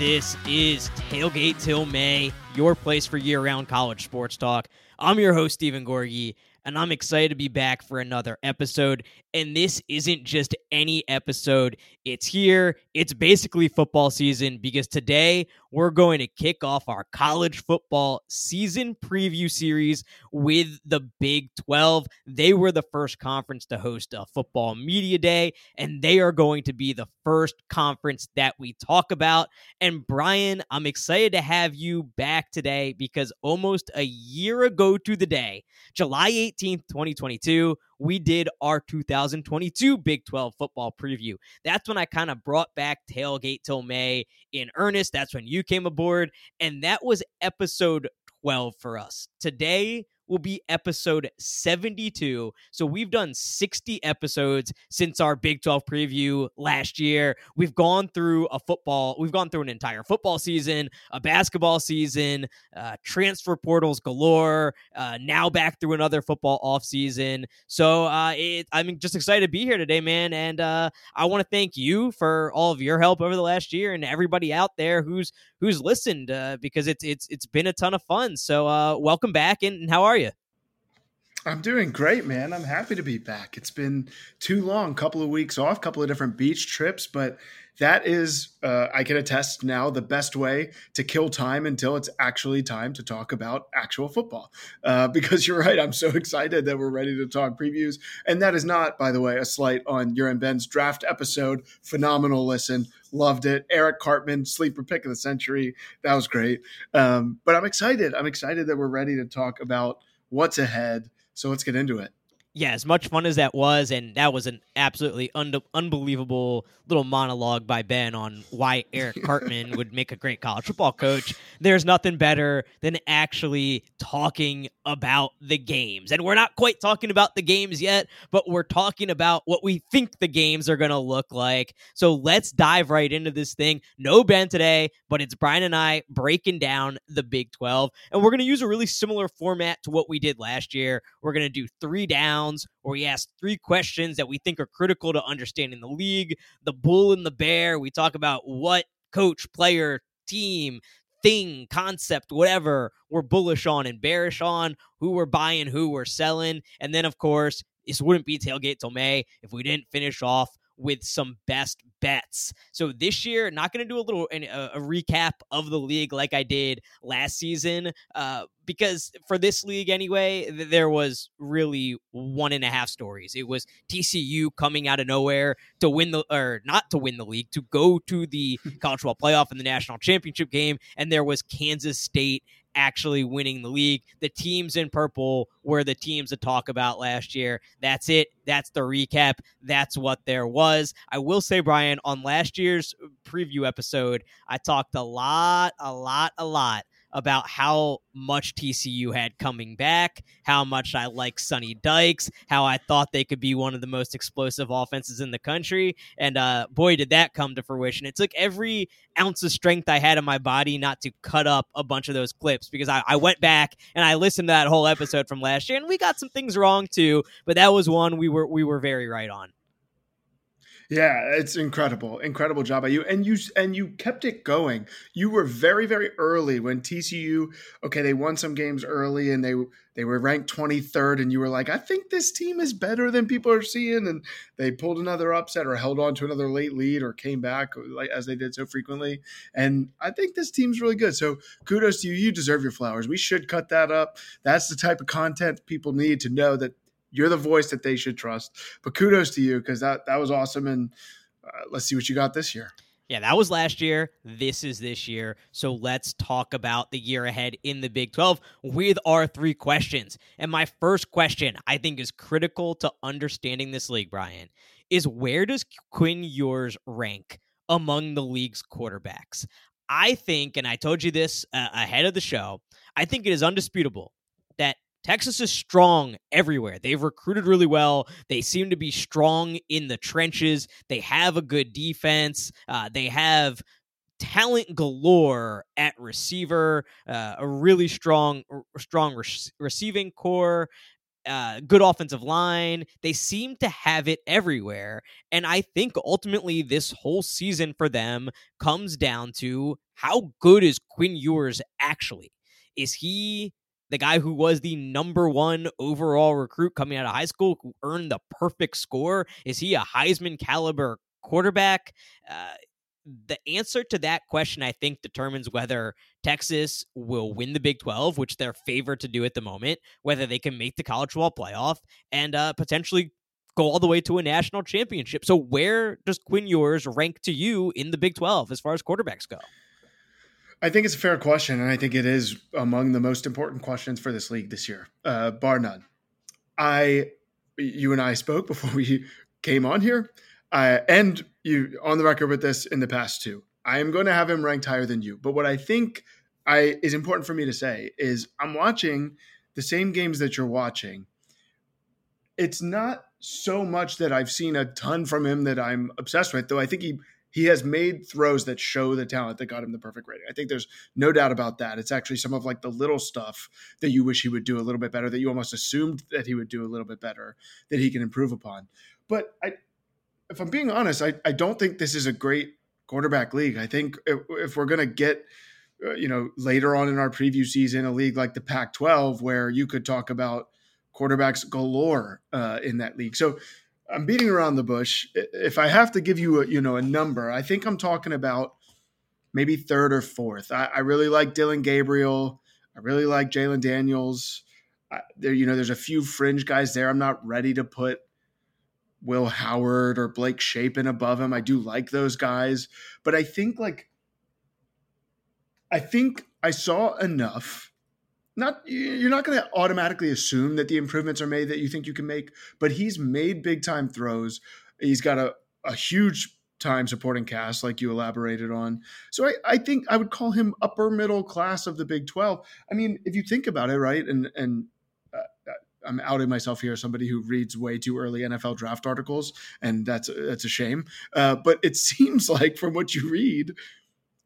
This is Tailgate Till May, your place for year round college sports talk. I'm your host, Steven Gorgie, and I'm excited to be back for another episode. And this isn't just any episode, it's here. It's basically football season because today we're going to kick off our college football season preview series with the Big 12. They were the first conference to host a football media day, and they are going to be the first conference that we talk about. And Brian, I'm excited to have you back today because almost a year ago to the day, July 18th, 2022, we did our 2022 Big 12 football preview. That's when I kind of brought back Tailgate Till May in earnest. That's when you came aboard, and that was episode 12 for us. Today, will be episode 72. So we've done 60 episodes since our Big 12 preview last year. We've gone through a football, we've gone through an entire football season, a basketball season, uh, transfer portals galore, uh, now back through another football off season. So uh, it, I'm just excited to be here today, man. And uh, I want to thank you for all of your help over the last year and everybody out there who's who's listened uh, because it's it's it's been a ton of fun. So uh, welcome back, and, and how are you? I'm doing great, man. I'm happy to be back. It's been too long, couple of weeks off, couple of different beach trips, but that is, uh, I can attest now, the best way to kill time until it's actually time to talk about actual football. Uh, because you're right, I'm so excited that we're ready to talk previews. And that is not, by the way, a slight on your and Ben's draft episode. Phenomenal listen. Loved it. Eric Cartman, sleeper pick of the century. That was great. Um, but I'm excited. I'm excited that we're ready to talk about what's ahead so let's get into it yeah, as much fun as that was, and that was an absolutely un- unbelievable little monologue by Ben on why Eric Cartman would make a great college football coach. There's nothing better than actually talking about the games. And we're not quite talking about the games yet, but we're talking about what we think the games are going to look like. So let's dive right into this thing. No Ben today, but it's Brian and I breaking down the Big 12. And we're going to use a really similar format to what we did last year. We're going to do three down where we ask three questions that we think are critical to understanding the league, the bull and the bear. We talk about what coach, player, team, thing, concept, whatever we're bullish on and bearish on, who we're buying, who we're selling. And then, of course, this wouldn't be tailgate till May if we didn't finish off with some best bets. So this year, not going to do a little a, a, recap of the league like I did last season, uh, because for this league anyway, th- there was really one and a half stories. It was TCU coming out of nowhere to win the or not to win the league, to go to the college football playoff and the national championship game, and there was Kansas State actually winning the league. The teams in purple were the teams to talk about last year. That's it. That's the recap. That's what there was. I will say, Brian, on last year's preview episode, I talked a lot, a lot, a lot about how much TCU had coming back, how much I like Sonny Dykes, how I thought they could be one of the most explosive offenses in the country. And uh, boy, did that come to fruition. It took every ounce of strength I had in my body not to cut up a bunch of those clips because I, I went back and I listened to that whole episode from last year and we got some things wrong too, but that was one we were we were very right on. Yeah, it's incredible, incredible job by you, and you and you kept it going. You were very, very early when TCU. Okay, they won some games early, and they they were ranked twenty third, and you were like, I think this team is better than people are seeing, and they pulled another upset or held on to another late lead or came back like as they did so frequently. And I think this team's really good. So kudos to you. You deserve your flowers. We should cut that up. That's the type of content people need to know that you're the voice that they should trust. But kudos to you because that that was awesome, and uh, let's see what you got this year. Yeah, that was last year. This is this year. So let's talk about the year ahead in the Big 12 with our three questions. And my first question, I think, is critical to understanding this league, Brian, is where does Quinn Ewers rank among the league's quarterbacks? I think, and I told you this uh, ahead of the show, I think it is undisputable Texas is strong everywhere. They've recruited really well. They seem to be strong in the trenches. They have a good defense. Uh, they have talent galore at receiver, uh, a really strong, strong re- receiving core. Uh, good offensive line. They seem to have it everywhere. And I think ultimately this whole season for them comes down to how good is Quinn Ewers actually? Is he the guy who was the number one overall recruit coming out of high school, who earned the perfect score? Is he a Heisman caliber quarterback? Uh, the answer to that question, I think, determines whether Texas will win the Big 12, which they're favored to do at the moment, whether they can make the college football playoff, and uh, potentially go all the way to a national championship. So, where does Quinn Ewers rank to you in the Big 12 as far as quarterbacks go? I think it's a fair question, and I think it is among the most important questions for this league this year, uh, bar none. I, you and I spoke before we came on here, uh, and you on the record with this in the past too. I am going to have him ranked higher than you, but what I think I is important for me to say is I'm watching the same games that you're watching. It's not so much that I've seen a ton from him that I'm obsessed with, though. I think he he has made throws that show the talent that got him the perfect rating. I think there's no doubt about that. It's actually some of like the little stuff that you wish he would do a little bit better, that you almost assumed that he would do a little bit better, that he can improve upon. But I, if I'm being honest, I, I don't think this is a great quarterback league. I think if, if we're going to get, uh, you know, later on in our preview season, a league like the Pac 12, where you could talk about quarterbacks galore uh, in that league. So I'm beating around the bush. If I have to give you a you know a number, I think I'm talking about maybe third or fourth. I, I really like Dillon Gabriel. I really like Jalon Daniels. I, there, you know, there's a few fringe guys there. I'm not ready to put Will Howard or Blake Shapen above him. I do like those guys, but I think like I think I saw enough not you're not going to automatically assume that the improvements are made that you think you can make, but he's made big time throws. He's got a, a huge time supporting cast, like you elaborated on. So I, I think I would call him upper middle class of the Big Twelve. I mean, if you think about it, right, and and uh, uh I'm outing myself here, somebody who reads way too early NFL draft articles, and that's that's a shame. Uh, but it seems like from what you read,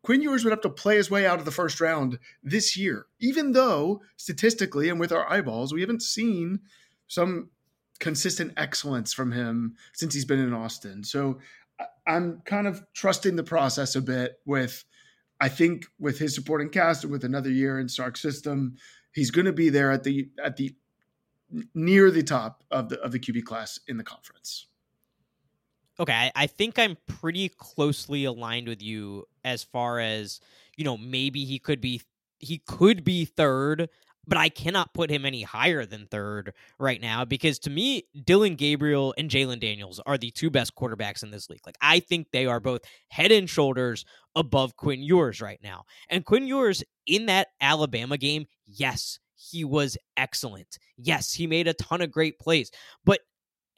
Quinn Ewers would have to play his way out of the first round this year, even though statistically and with our eyeballs, we haven't seen some consistent excellence from him since he's been in Austin. So I'm kind of trusting the process a bit with, I think with his supporting cast and with another year in Sark's system, he's going to be there at the, at the near the top of the, of the QB class in the conference. Okay, I, I think I'm pretty closely aligned with you as far as you know. Maybe he could be he could be third, but I cannot put him any higher than third right now because to me, Dillon Gabriel and Jalon Daniels are the two best quarterbacks in this league. Like I think they are both head and shoulders above Quinn Ewers right now. And Quinn Ewers in that Alabama game, yes, he was excellent. Yes, he made a ton of great plays, but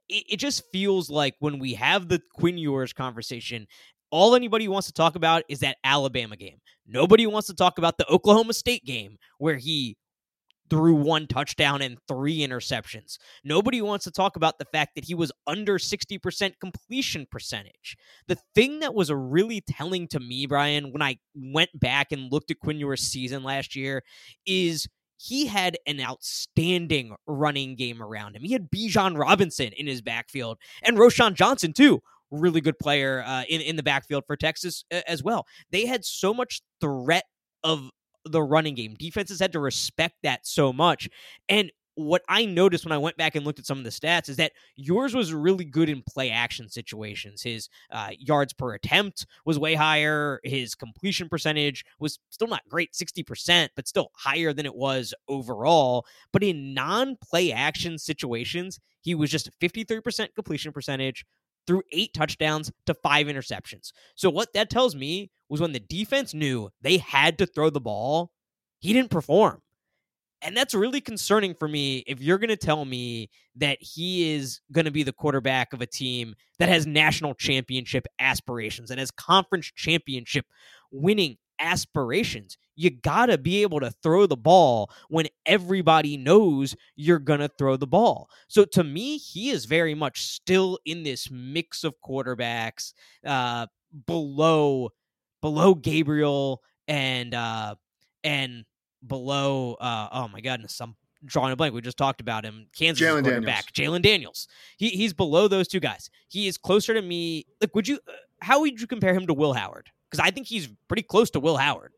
it, it just feels like when we have the Quinn Ewers conversation, all anybody wants to talk about is that Alabama game. Nobody wants to talk about the Oklahoma State game where he threw one touchdown and three interceptions. Nobody wants to talk about the fact that he was under 60% completion percentage. The thing that was really telling to me, Brian, when I went back and looked at Quinn Ewers' season last year, is he had an outstanding running game around him. He had Bijan Robinson in his backfield and Roschon Johnson too. Really good player uh, in in the backfield for Texas as well. They had so much threat of the running game. Defenses had to respect that so much. And what I noticed when I went back and looked at some of the stats is that Ewers was really good in play action situations. His uh, yards per attempt was way higher. His completion percentage was still not great, 60%, but still higher than it was overall. But in non play action situations, he was just 53% completion percentage, threw eight touchdowns to five interceptions. So what that tells me was when the defense knew they had to throw the ball, he didn't perform. And that's really concerning for me if you're going to tell me that he is going to be the quarterback of a team that has national championship aspirations and has conference championship winning aspirations. You got to be able to throw the ball when everybody knows you're going to throw the ball. So to me, he is very much still in this mix of quarterbacks uh, below below Gabriel and uh, and below. Uh, oh my goodness, I'm drawing a blank. We just talked about him. Kansas Jalon quarterback, Jalon Daniels. He he's below those two guys. He is closer to me. Like, would you? Uh, how would you compare him to Will Howard? because I think he's pretty close to Will Howard.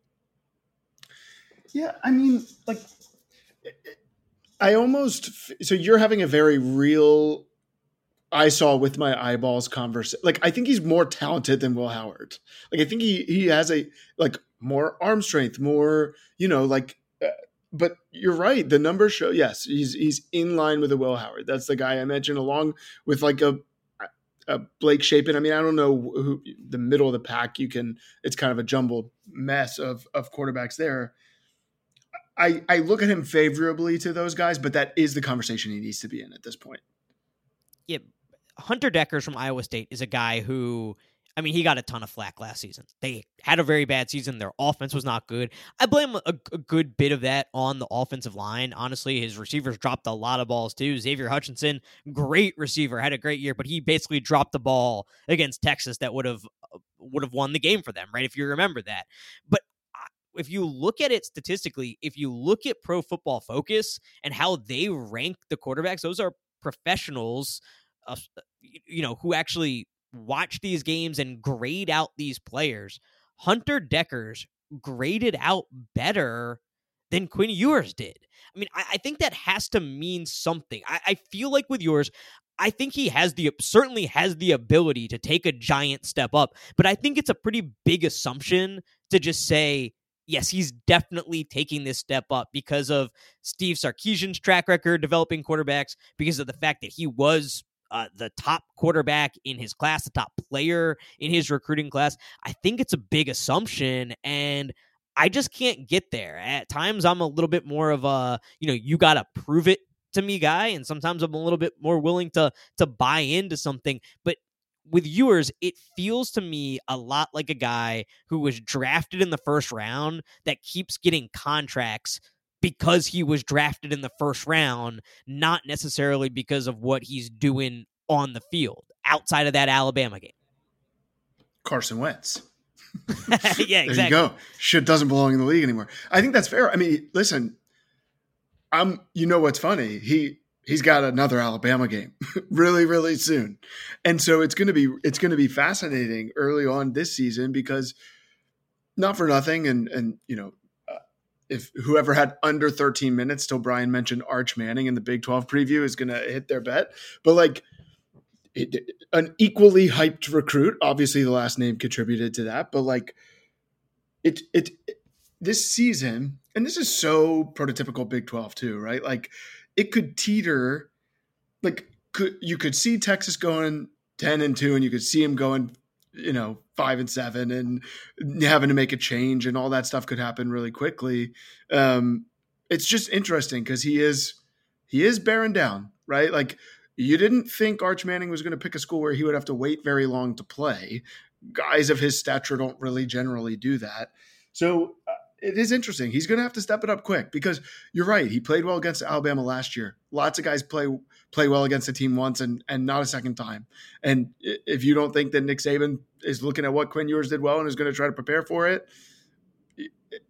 Yeah, I mean, like, I almost so you're having a very real. I saw with my eyeballs conversation. Like, I think he's more talented than Will Howard. Like, I think he he has a like more arm strength, more you know, like. Uh, but you're right. The numbers show yes, he's he's in line with a Will Howard. That's the guy I mentioned, along with like a uh, Blake Shapen. I mean, I don't know who the middle of the pack. You can. It's kind of a jumbled mess of of quarterbacks there. I I look at him favorably to those guys, but that is the conversation he needs to be in at this point. Yeah, Hunter Dekkers from Iowa State is a guy who I mean, he got a ton of flack last season. They had a very bad season. Their offense was not good. I blame a, a, good bit of that on the offensive line. Honestly, his receivers dropped a lot of balls too. Xavier Hutchinson, great receiver, had a great year, but he basically dropped the ball against Texas that would have uh, would have won the game for them, right? If you remember that. But if you look at it statistically, if you look at Pro Football Focus and how they rank the quarterbacks, those are professionals, uh, you know, who actually watch these games and grade out these players, Hunter Dekkers graded out better than Quinn Ewers did. I mean, I, I think that has to mean something. I, I feel like with Ewers, I think he has the certainly has the ability to take a giant step up, but I think it's a pretty big assumption to just say, yes, he's definitely taking this step up because of Steve Sarkisian's track record developing quarterbacks, because of the fact that he was uh, the top quarterback in his class, the top player in his recruiting class. I think it's a big assumption, and I just can't get there. At times, I'm a little bit more of a, you know, you got to prove it to me guy, and sometimes I'm a little bit more willing to to buy into something. But with Ewers, it feels to me a lot like a guy who was drafted in the first round that keeps getting contracts because he was drafted in the first round, not necessarily because of what he's doing on the field outside of that Alabama game. Carson Wentz. yeah, exactly. There you go. Shit doesn't belong in the league anymore. I think that's fair. I mean, listen, I'm. You know what's funny? He he's got another Alabama game really, really soon, and so it's going to be it's going to be fascinating early on this season because not for nothing, and and you know if whoever had under 13 minutes till Brian mentioned Arch Manning in the Big 12 preview is going to hit their bet. But like it, an equally hyped recruit, obviously the last name contributed to that, but like it, it, it this season, and this is so prototypical Big 12 too, right? Like it could teeter, like could, you could see Texas going 10 and 2 and you could see him going you know five and seven and having to make a change and all that stuff could happen really quickly. Um it's just interesting because he is he is bearing down right? Like you didn't think arch manning was going to pick a school where he would have to wait very long to play. Guys of his stature don't really generally do that. So uh, it is interesting. He's going to have to step it up quick because you're right. He played well against Alabama last year. Lots of guys play play well against a team once and and not a second time. And if you don't think that Nick Saban is looking at what Quinn Ewers did well and is going to try to prepare for it,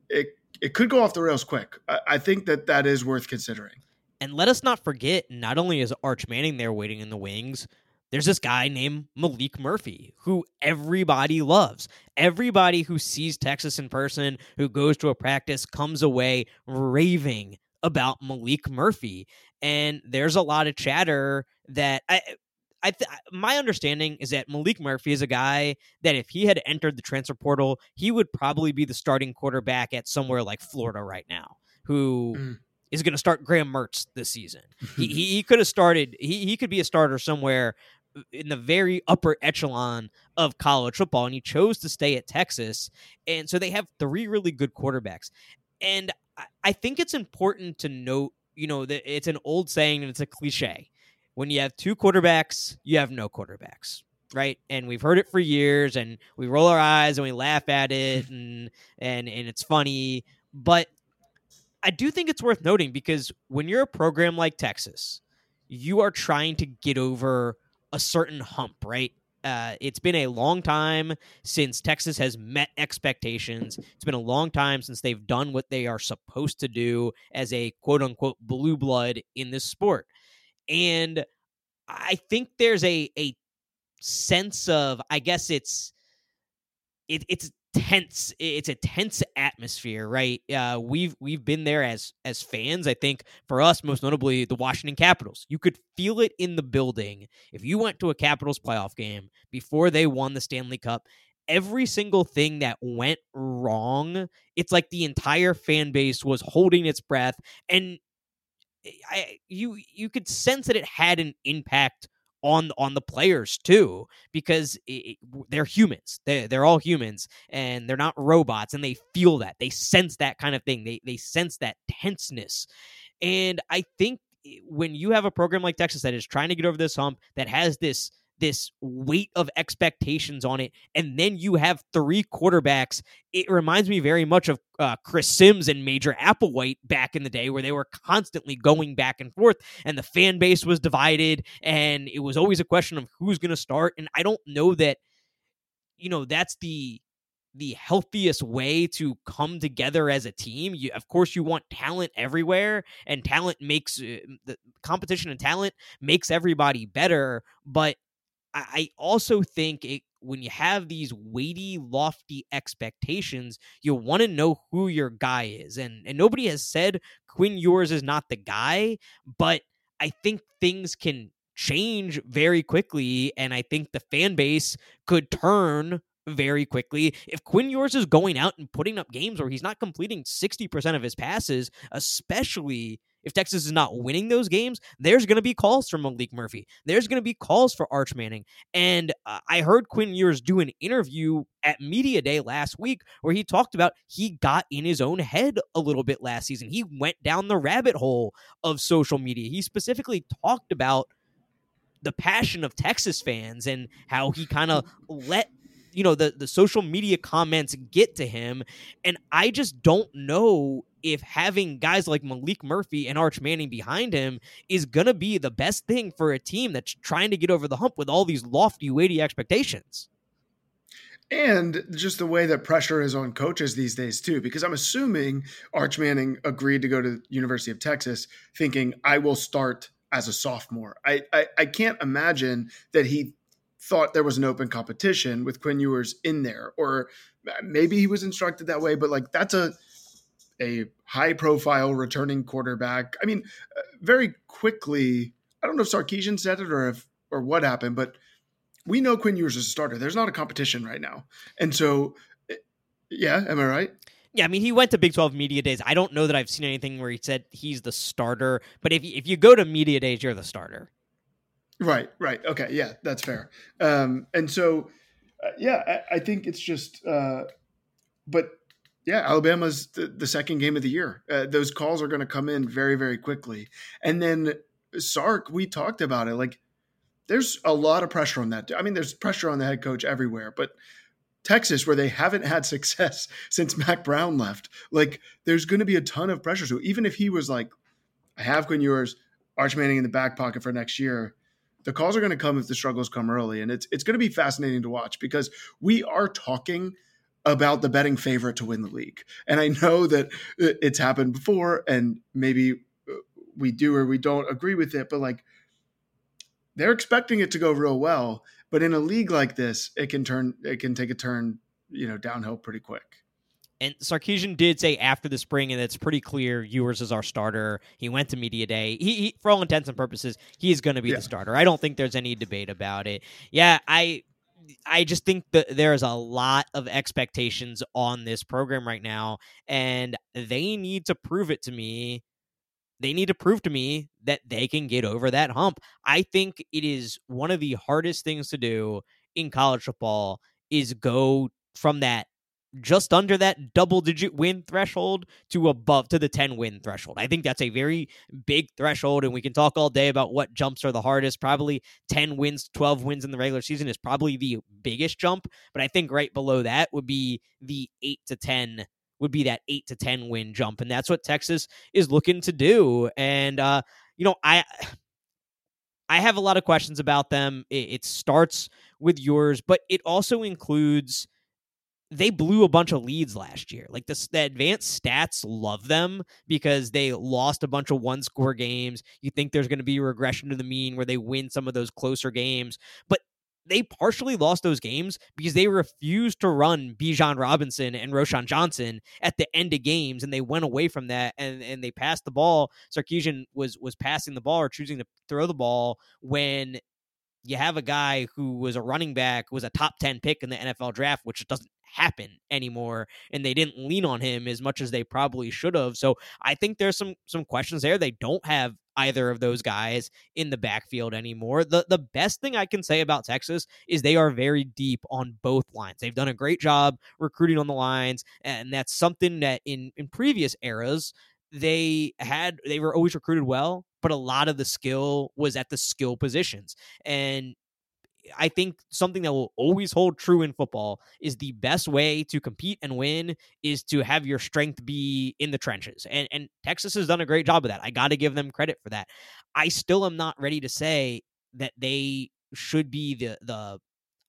it it, could go off the rails quick. I, I think that that is worth considering. And let us not forget, not only is Arch Manning there waiting in the wings, there's this guy named Maalik Murphy who everybody loves. Everybody who sees Texas in person, who goes to a practice, comes away raving about Maalik Murphy. And there's a lot of chatter that I. I th- my understanding is that Maalik Murphy is a guy that if he had entered the transfer portal, he would probably be the starting quarterback at somewhere like Florida right now, who mm is going to start Graham Mertz this season. he, he, he could have started. He he could be a starter somewhere in the very upper echelon of college football, and he chose to stay at Texas. And so they have three really good quarterbacks. And I think it's important to note, you know, that it's an old saying and it's a cliche. When you have two quarterbacks, you have no quarterbacks, right? And we've heard it for years, and we roll our eyes and we laugh at it, and and and it's funny. But I do think it's worth noting because when you're a program like Texas, you are trying to get over a certain hump, right? Uh, it's been a long time since Texas has met expectations. It's been a long time since they've done what they are supposed to do as a quote unquote blue blood in this sport. And I think there's a a sense of I guess it's it, it's tense it's a tense atmosphere right? Uh we've we've been there as as fans i think for us most notably the washington capitals. You could feel it in the building. If you went to a capitals playoff game before they won the stanley cup every single thing that went wrong it's like the entire fan base was holding its breath. And eh, I, you you could sense that it had an impact on on the players too because it, they're humans. They, they're all humans and they're not robots and they feel that. They sense that kind of thing. They they sense that tenseness. And i think when you have a program like texas that is trying to get over this hump that has this this weight of expectations on it, and then you have three quarterbacks. It reminds me very much of uh, Chris Sims and Major Applewhite back in the day, where they were constantly going back and forth, and the fan base was divided, and it was always a question of who's going to start. And I don't know that, you know, that's the the healthiest way to come together as a team. You, of course, you want talent everywhere, and talent makes uh, the competition and talent makes everybody better. But I also think it when you have these weighty, lofty expectations, you want to know who your guy is. And and nobody has said Quinn Ewers is not the guy, but I think things can change very quickly. And I think the fan base could turn very quickly. If Quinn Ewers is going out and putting up games where he's not completing 60% of his passes, especially if Texas is not winning those games, there's going to be calls for Maalik Murphy. There's going to be calls for Arch Manning. And uh, I heard Quinn Ewers do an interview at Media Day last week where he talked about he got in his own head a little bit last season. He went down the rabbit hole of social media. He specifically talked about the passion of Texas fans and how he kind of let you know the the social media comments get to him. And i just don't know if having guys like Maalik Murphy and Arch Manning behind him is going to be the best thing for a team that's trying to get over the hump with all these lofty weighty expectations. And just the way that pressure is on coaches these days too because i'm assuming arch manning agreed to go to the university of texas thinking i will start as a sophomore. I i, I can't imagine that he thought there was an open competition with Quinn Ewers in there, or maybe he was instructed that way. But like that's a a high profile returning quarterback. I mean, uh, very quickly. I don't know if Sarkisian said it or if or what happened, but we know Quinn Ewers is a starter. There's not a competition right now, and so eh, yeah, am I right? Yeah, I mean, he went to Big 12 media days. I don't know that I've seen anything where he said he's the starter, but if if you go to media days, you're the starter. Right, right. Okay, yeah, that's fair. Um, and so, uh, yeah, I, I, think it's just, uh, but yeah, Alabama's the, the, second game of the year. Uh, those calls are going to come in very, very quickly. And then Sark, we talked about it. Like, there's a lot of pressure on that. I mean, there's pressure on the head coach everywhere, but Texas, where they haven't had success since Mack Brown left, like, there's going to be a ton of pressure. So even if he was like, I have Quinn Ewers, Arch Manning in the back pocket for next year the calls are going to come if the struggles come early, and it's it's going to be fascinating to watch because we are talking about the betting favorite to win the league, and I know that it's happened before, and maybe uh, we do or we don't agree with it, but like they're expecting it to go real well, but in a league like this, it can turn it can take a turn, you know, downhill pretty quick. And Sarkisian did say after the spring, and it's pretty clear Ewers is our starter. He went to media day. He, he for all intents and purposes, he's going to be yeah. the starter. I don't think there's any debate about it. Yeah, I I just think that there's a lot of expectations on this program right now, and they need to prove it to me. They need to prove to me that they can get over that hump. I think it is one of the hardest things to do in college football is go from that just under that double digit win threshold to above to the 10 win threshold. I think that's a very big threshold and we can talk all day about what jumps are the hardest. Probably 10 wins, 12 wins in the regular season is probably the biggest jump, but I think right below that would be the 8 to 10 would be that 8 to 10 win jump and that's what Texas is looking to do. And uh you know, I I have a lot of questions about them. It, it starts with Ewers, but it also includes they blew a bunch of leads last year. Like the, advanced stats love them because they lost a bunch of one score games. You think there's going to be regression to the mean where they win some of those closer games, but they partially lost those games because they refused to run Bijan Robinson and Roschon Johnson at the end of games, and they went away from that and, and they passed the ball. Sarkisian was was passing the ball or choosing to throw the ball when you have a guy who was a running back, was a top 10 pick in the NFL draft, which doesn't happen anymore and they didn't lean on him as much as they probably should have. So i think there's some some questions there. They don't have either of those guys in the backfield anymore. The the best thing i can say about texas is they are very deep on both lines. They've done a great job recruiting on the lines and that's something that in in previous eras they had they were always recruited well but a lot of the skill was at the skill positions. And I think something that will always hold true in football is the best way to compete and win is to have your strength be in the trenches. And and Texas has done a great job of that. I got to give them credit for that. I still am not ready to say that they should be the the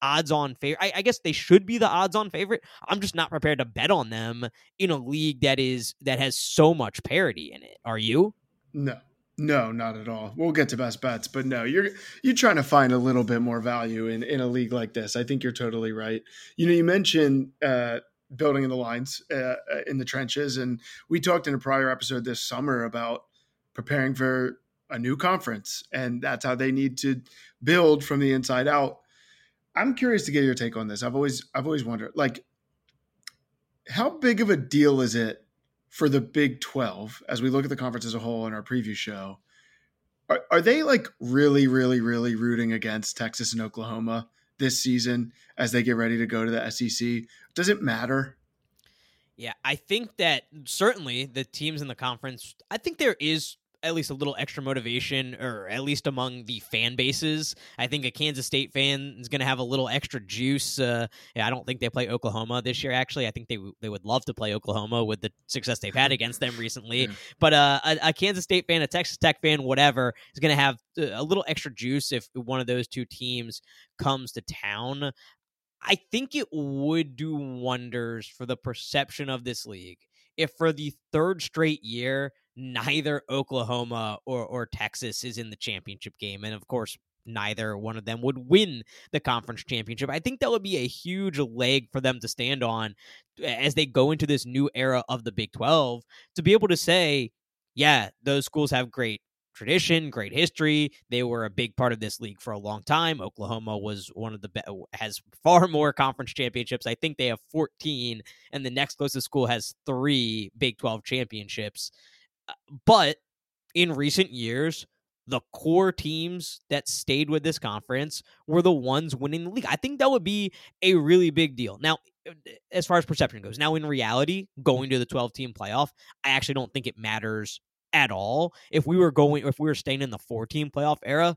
odds on favorite. I, I, guess they should be the odds on favorite. I'm just not prepared to bet on them in a league that is that has so much parity in it. Are you? No. No, not at all. We'll get to best bets, but no, you're you're trying to find a little bit more value in in a league like this. I think you're totally right. You know, you mentioned uh, building in the lines uh, uh in the trenches, and we talked in a prior episode this summer about preparing for a new conference, and that's how they need to build from the inside out. I'm curious to get your take on this. I've always I've always wondered like how big of a deal is it for the Big 12 as we look at the conference as a whole in our preview show? Are, are they like really really really rooting against Texas and Oklahoma this season as they get ready to go to the SEC? Does it matter? Yeah, I think that certainly the teams in the conference, I think there is at least a little extra motivation, or at least among the fan bases. I think a Kansas State fan is going to have a little extra juice. Uh, yeah, I don't think they play Oklahoma this year. Actually, I think they they would love to play Oklahoma with the success they've had against them recently. Yeah. But uh, a, a, Kansas State fan, a Texas Tech fan, whatever, is going to have a little extra juice if one of those two teams comes to town. I think it would do wonders for the perception of this league if for the third straight year neither Oklahoma or, or Texas is in the championship game. And of course, neither one of them would win the conference championship. I think that would be a huge leg for them to stand on eh, as they go into this new era of the Big 12 to be able to say, yeah, those schools have great tradition, great history. They were a big part of this league for a long time. Oklahoma was one of the be- has far more conference championships. I think they have 14 and the next closest school has 3 Big 12 championships. But in recent years, the core teams that stayed with this conference were the ones winning the league. I think that would be a really big deal. Now, uh, as far as perception goes, now in reality, going to the 12 team playoff, I actually don't think it matters at all. If we were going, if we were staying in the four team playoff era,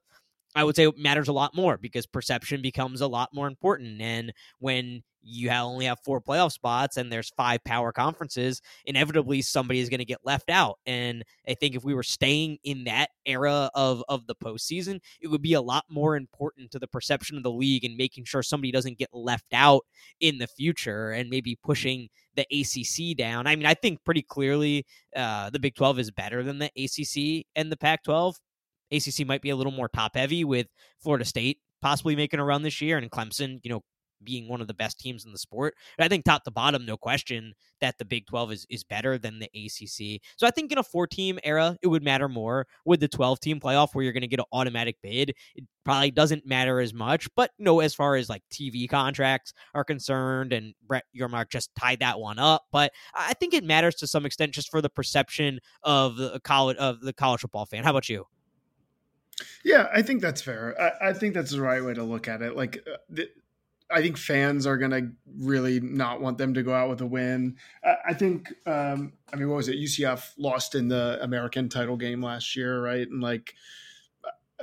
I would say it matters a lot more because perception becomes a lot more important. And when you only have four playoff spots and there's five power conferences, inevitably somebody is going to get left out. And I think if we were staying in that era of of the postseason, it would be a lot more important to the perception of the league and making sure somebody doesn't get left out in the future and maybe pushing the ACC down. I mean, I think pretty clearly uh, the Big 12 is better than the ACC and the Pac 12. ACC might be a little more top heavy with Florida State possibly making a run this year and Clemson, you know, being one of the best teams in the sport. I think top to bottom, no question that the Big 12 is, is better than the ACC. So I think in a four team era, it would matter more. With the 12 team playoff where you're going to get an automatic bid, it probably doesn't matter as much. But you know, as far as like TV contracts are concerned, and Brett Yormark just tied that one up. But I think it matters to some extent just for the perception of the college of the college football fan. How about you? Yeah, I think that's fair. I, I, think that's the right way to look at it. Like, uh, the, I think fans are going to really not want them to go out with a win. I think, um, I mean, what was it? UCF lost in the American title game last year, right? And like,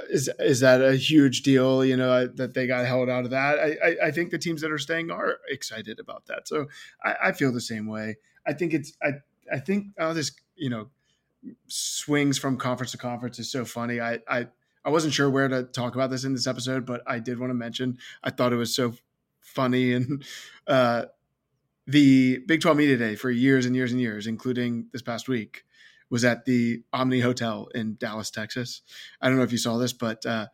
is is that a huge deal? You know that they got held out of that. I, I, I think the teams that are staying are excited about that. So I, I feel the same way. I think it's I I think oh this you know swings from conference to conference is so funny. I I I wasn't sure where to talk about this in this episode, but I did want to mention I thought it was so funny and uh, the Big 12 Media Day for years and years and years, including this past week, was at the Omni Hotel in Dallas, Texas. I don't know if you saw this, but uh,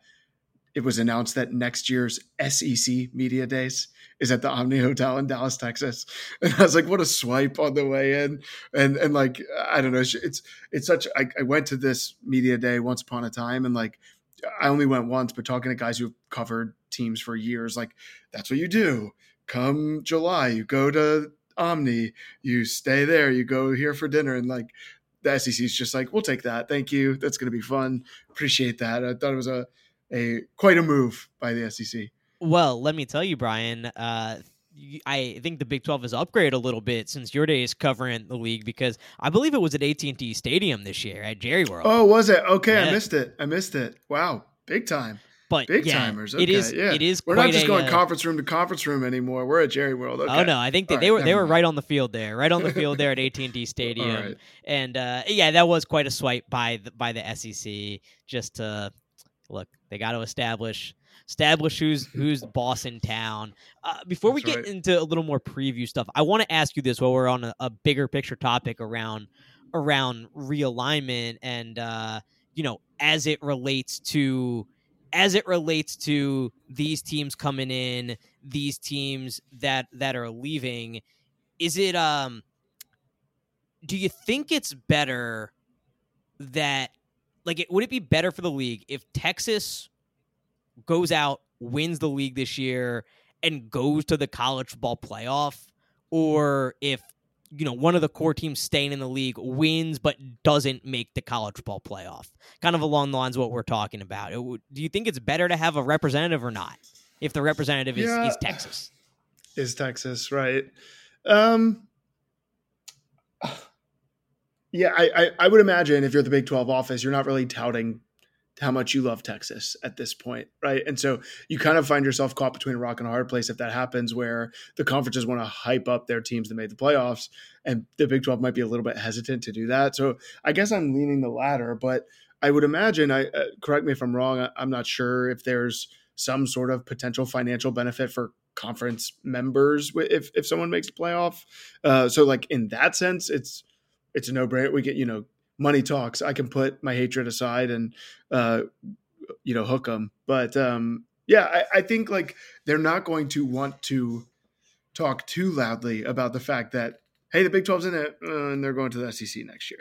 it was announced that next year's SEC Media Days is at the Omni Hotel in Dallas, Texas. And I was like, what a swipe on the way in. And and like I don't know, it's it's such I, I went to this media day once upon a time and like I only went once, but talking to guys who've covered teams for years, like that's what you do. Come July, you go to Omni, you stay there, you go here for dinner, and like the SEC is just like, we'll take that. Thank you. That's going to be fun. Appreciate that. I thought it was a a quite a move by the SEC. Well, let me tell you, Brian. Uh, I think the Big Twelve has upgraded a little bit since your days covering the league because I believe it was at AT and T Stadium this year at Jerry World. Oh, was it? Okay, yeah. I missed it. I missed it. Wow, big time. But big yeah, timers. Okay, it is. Yeah. It is. We're not just a, going uh, conference room to conference room anymore. We're at Jerry World. Okay. Oh no, I think they, they right, were they were right on the field there, right on the field there at AT and T Stadium, right. and uh, yeah, that was quite a swipe by the, by the SEC just to look. They got to establish establish who's who's the boss in town. Uh, before we get right. into a little more preview stuff, I want to ask you this while we're on a, a bigger picture topic around around realignment and uh, you know as it relates to as it relates to these teams coming in, these teams that that are leaving. Is it um? Do you think it's better that like it would it be better for the league if Texas goes out, wins the league this year, and goes to the college football playoff, or if you know one of the core teams staying in the league wins but doesn't make the college football playoff? Kind of along the lines of what we're talking about. It do you think it's better to have a representative or not? If the representative is, Yeah. is Texas, is Texas, right? Um, yeah, I, I, I would imagine if you're the Big 12 office, you're not really touting how much you love Texas at this point, right? And so you kind of find yourself caught between a rock and a hard place if that happens, where the conferences want to hype up their teams that made the playoffs, and the Big 12 might be a little bit hesitant to do that. So I guess I'm leaning the latter, but I would imagine, I uh, correct me if I'm wrong, I, I'm not sure if there's some sort of potential financial benefit for conference members if if someone makes a playoff. Uh, so like in that sense, it's it's a no brainer. We get you know money talks. I can put my hatred aside and uh, you know hook them. But um, yeah, I, I think like they're not going to want to talk too loudly about the fact that hey, the Big 12's in it uh, and they're going to the SEC next year.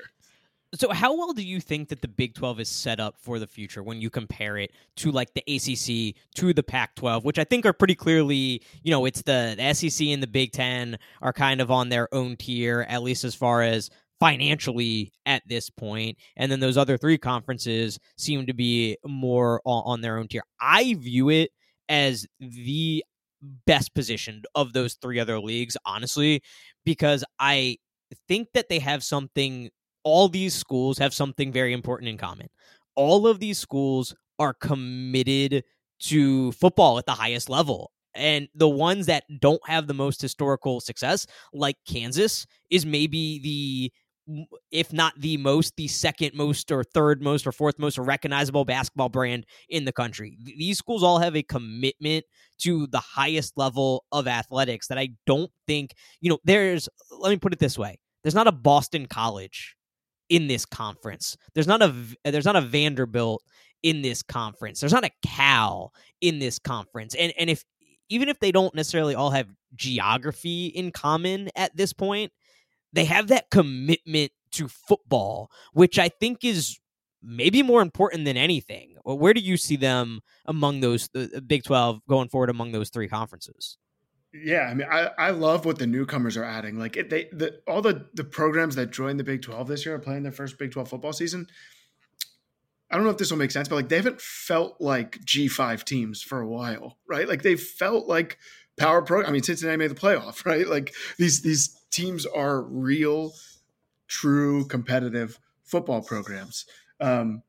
So, how well do you think that the Big 12 is set up for the future when you compare it to like the ACC, to the Pac 12, which I think are pretty clearly, you know, it's the, the SEC and the Big 10 are kind of on their own tier, at least as far as financially at this point. And then those other three conferences seem to be more on, on their own tier. I view it as the best positioned of those three other leagues, honestly, because I think that they have something all these schools have something very important in common. All of these schools are committed to football at the highest level. And the ones that don't have the most historical success, like Kansas, is maybe the if not the most, the second most or third most or fourth most recognizable basketball brand in the country. These schools all have a commitment to the highest level of athletics that I don't think, you know, there's, let me put it this way there's not a Boston College in this conference. There's not a there's not a Vanderbilt in this conference. There's not a Cal in this conference. And and if even if they don't necessarily all have geography in common at this point, they have that commitment to football, which I think is maybe more important than anything. Where do you see them among those the Big 12 going forward among those three conferences? Yeah, I mean, I, I love what the newcomers are adding. Like it, they, the, all the the programs that joined the Big Twelve this year are playing their first Big Twelve football season. I don't know if this will make sense, but like they haven't felt like G five teams for a while, right? Like they felt like power pro. I mean, Cincinnati made the playoff, right? Like these these teams are real, true competitive football programs. Um,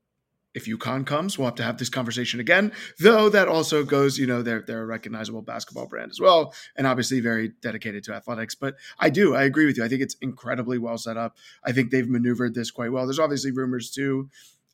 if UConn comes, we'll have to have this conversation again. Though that also goes, you know, they're they're a recognizable basketball brand as well, and obviously very dedicated to athletics. But I do, I agree with you. I think it's incredibly well set up. I think they've maneuvered this quite well. There's obviously rumors too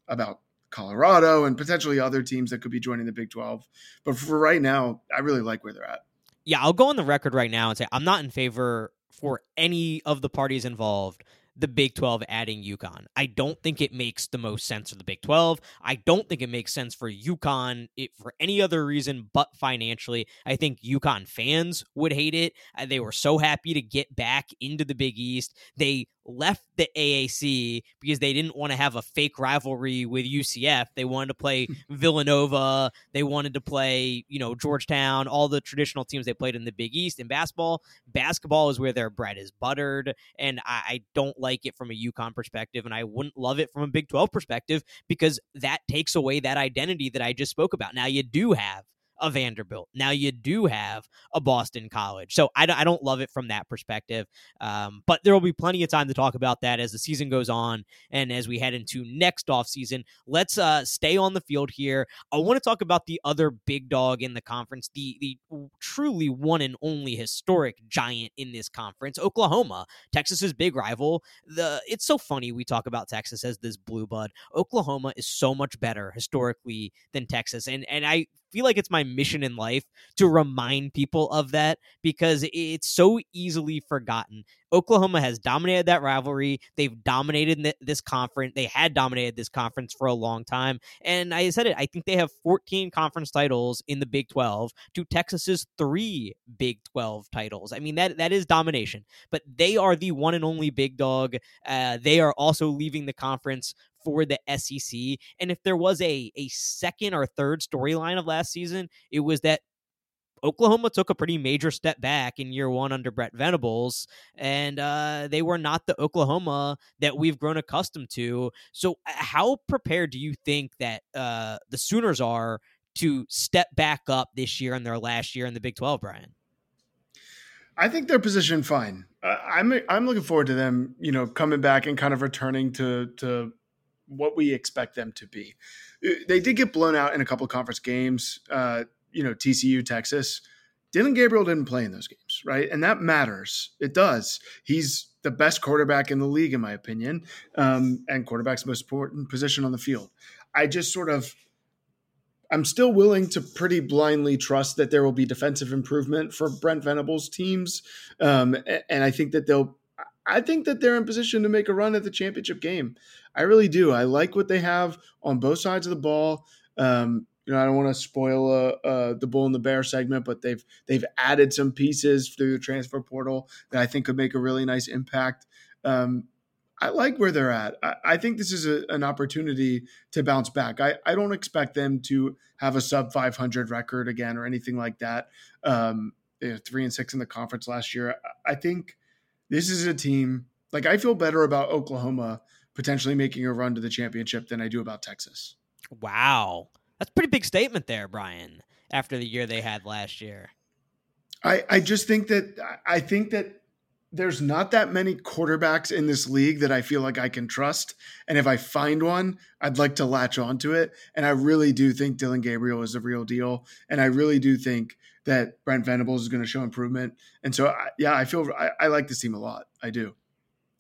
about Colorado and potentially other teams that could be joining the Big 12. But for right now, I really like where they're at. Yeah, I'll go on the record right now and say I'm not in favor for any of the parties involved the Big 12 adding UConn. I don't think it makes the most sense for the Big 12. I don't think it makes sense for UConn it, for any other reason but financially. I think UConn fans would hate it. Uh, they were so happy to get back into the Big East. They left the AAC because they didn't want to have a fake rivalry with UCF. They wanted to play Villanova. They wanted to play, you know, Georgetown, all the traditional teams they played in the Big East in basketball. Basketball is where their bread is buttered. And I, I don't like it from a UConn perspective. And I wouldn't love it from a Big 12 perspective because that takes away that identity that I just spoke about. Now, you do have a Vanderbilt. Now you do have a Boston College. So I, I don't love it from that perspective. Um, but there will be plenty of time to talk about that as the season goes on and as we head into next off season. Let's uh, stay on the field here. I want to talk about the other big dog in the conference, the the truly one and only historic giant in this conference, Oklahoma, Texas's big rival. The it's so funny we talk about Texas as this blue blood. Oklahoma is so much better historically than Texas, and and I feel like it's my mission in life to remind people of that because it's so easily forgotten. Oklahoma has dominated that rivalry. They've dominated this conference. They had dominated this conference for a long time. And I said it, I think they have 14 conference titles in the Big 12 to Texas's 3 Big 12 titles. I mean that that is domination. But they are the one and only big dog. Uh, they are also leaving the conference for the SEC. And if there was a a second or third storyline of last season, it was that Oklahoma took a pretty major step back in year one under Brent Venables, and uh, they were not the Oklahoma that we've grown accustomed to. So, how prepared do you think that uh, the Sooners are to step back up this year and their last year in the Big 12, Brian? I think they're positioned fine. Uh, I'm I'm looking forward to them, you know, coming back and kind of returning to to what we expect them to be. Uh, they did get blown out in a couple of conference games. Uh, you know, TCU, Texas. Dillon Gabriel didn't play in those games, right? And that matters. It does. He's the best quarterback in the league, in my opinion, um, and quarterback's most important position on the field. I just sort of, I'm still willing to pretty blindly trust that there will be defensive improvement for Brent Venables' teams, um, and I think that they'll. I think that they're in position to make a run at the championship game. I really do. I like what they have on both sides of the ball. Um, you know, I don't want to spoil uh, uh, the bull and the bear segment, but they've they've added some pieces through the transfer portal that I think could make a really nice impact. Um, I like where they're at. I, I think this is a, an opportunity to bounce back. I, I don't expect them to have a sub 500 record again or anything like that. Um, three and six in the conference last year. I think this is a team like I feel better about Oklahoma potentially making a run to the championship than I do about Texas. Wow. That's a pretty big statement there, Brian, after the year they had last year. I, I just think that I think that there's not that many quarterbacks in this league that I feel like I can trust. And if I find one, I'd like to latch onto it. And I really do think Dillon Gabriel is the real deal. And I really do think that Brent Venables is going to show improvement. And so, yeah, I feel I, I like this team a lot. I do.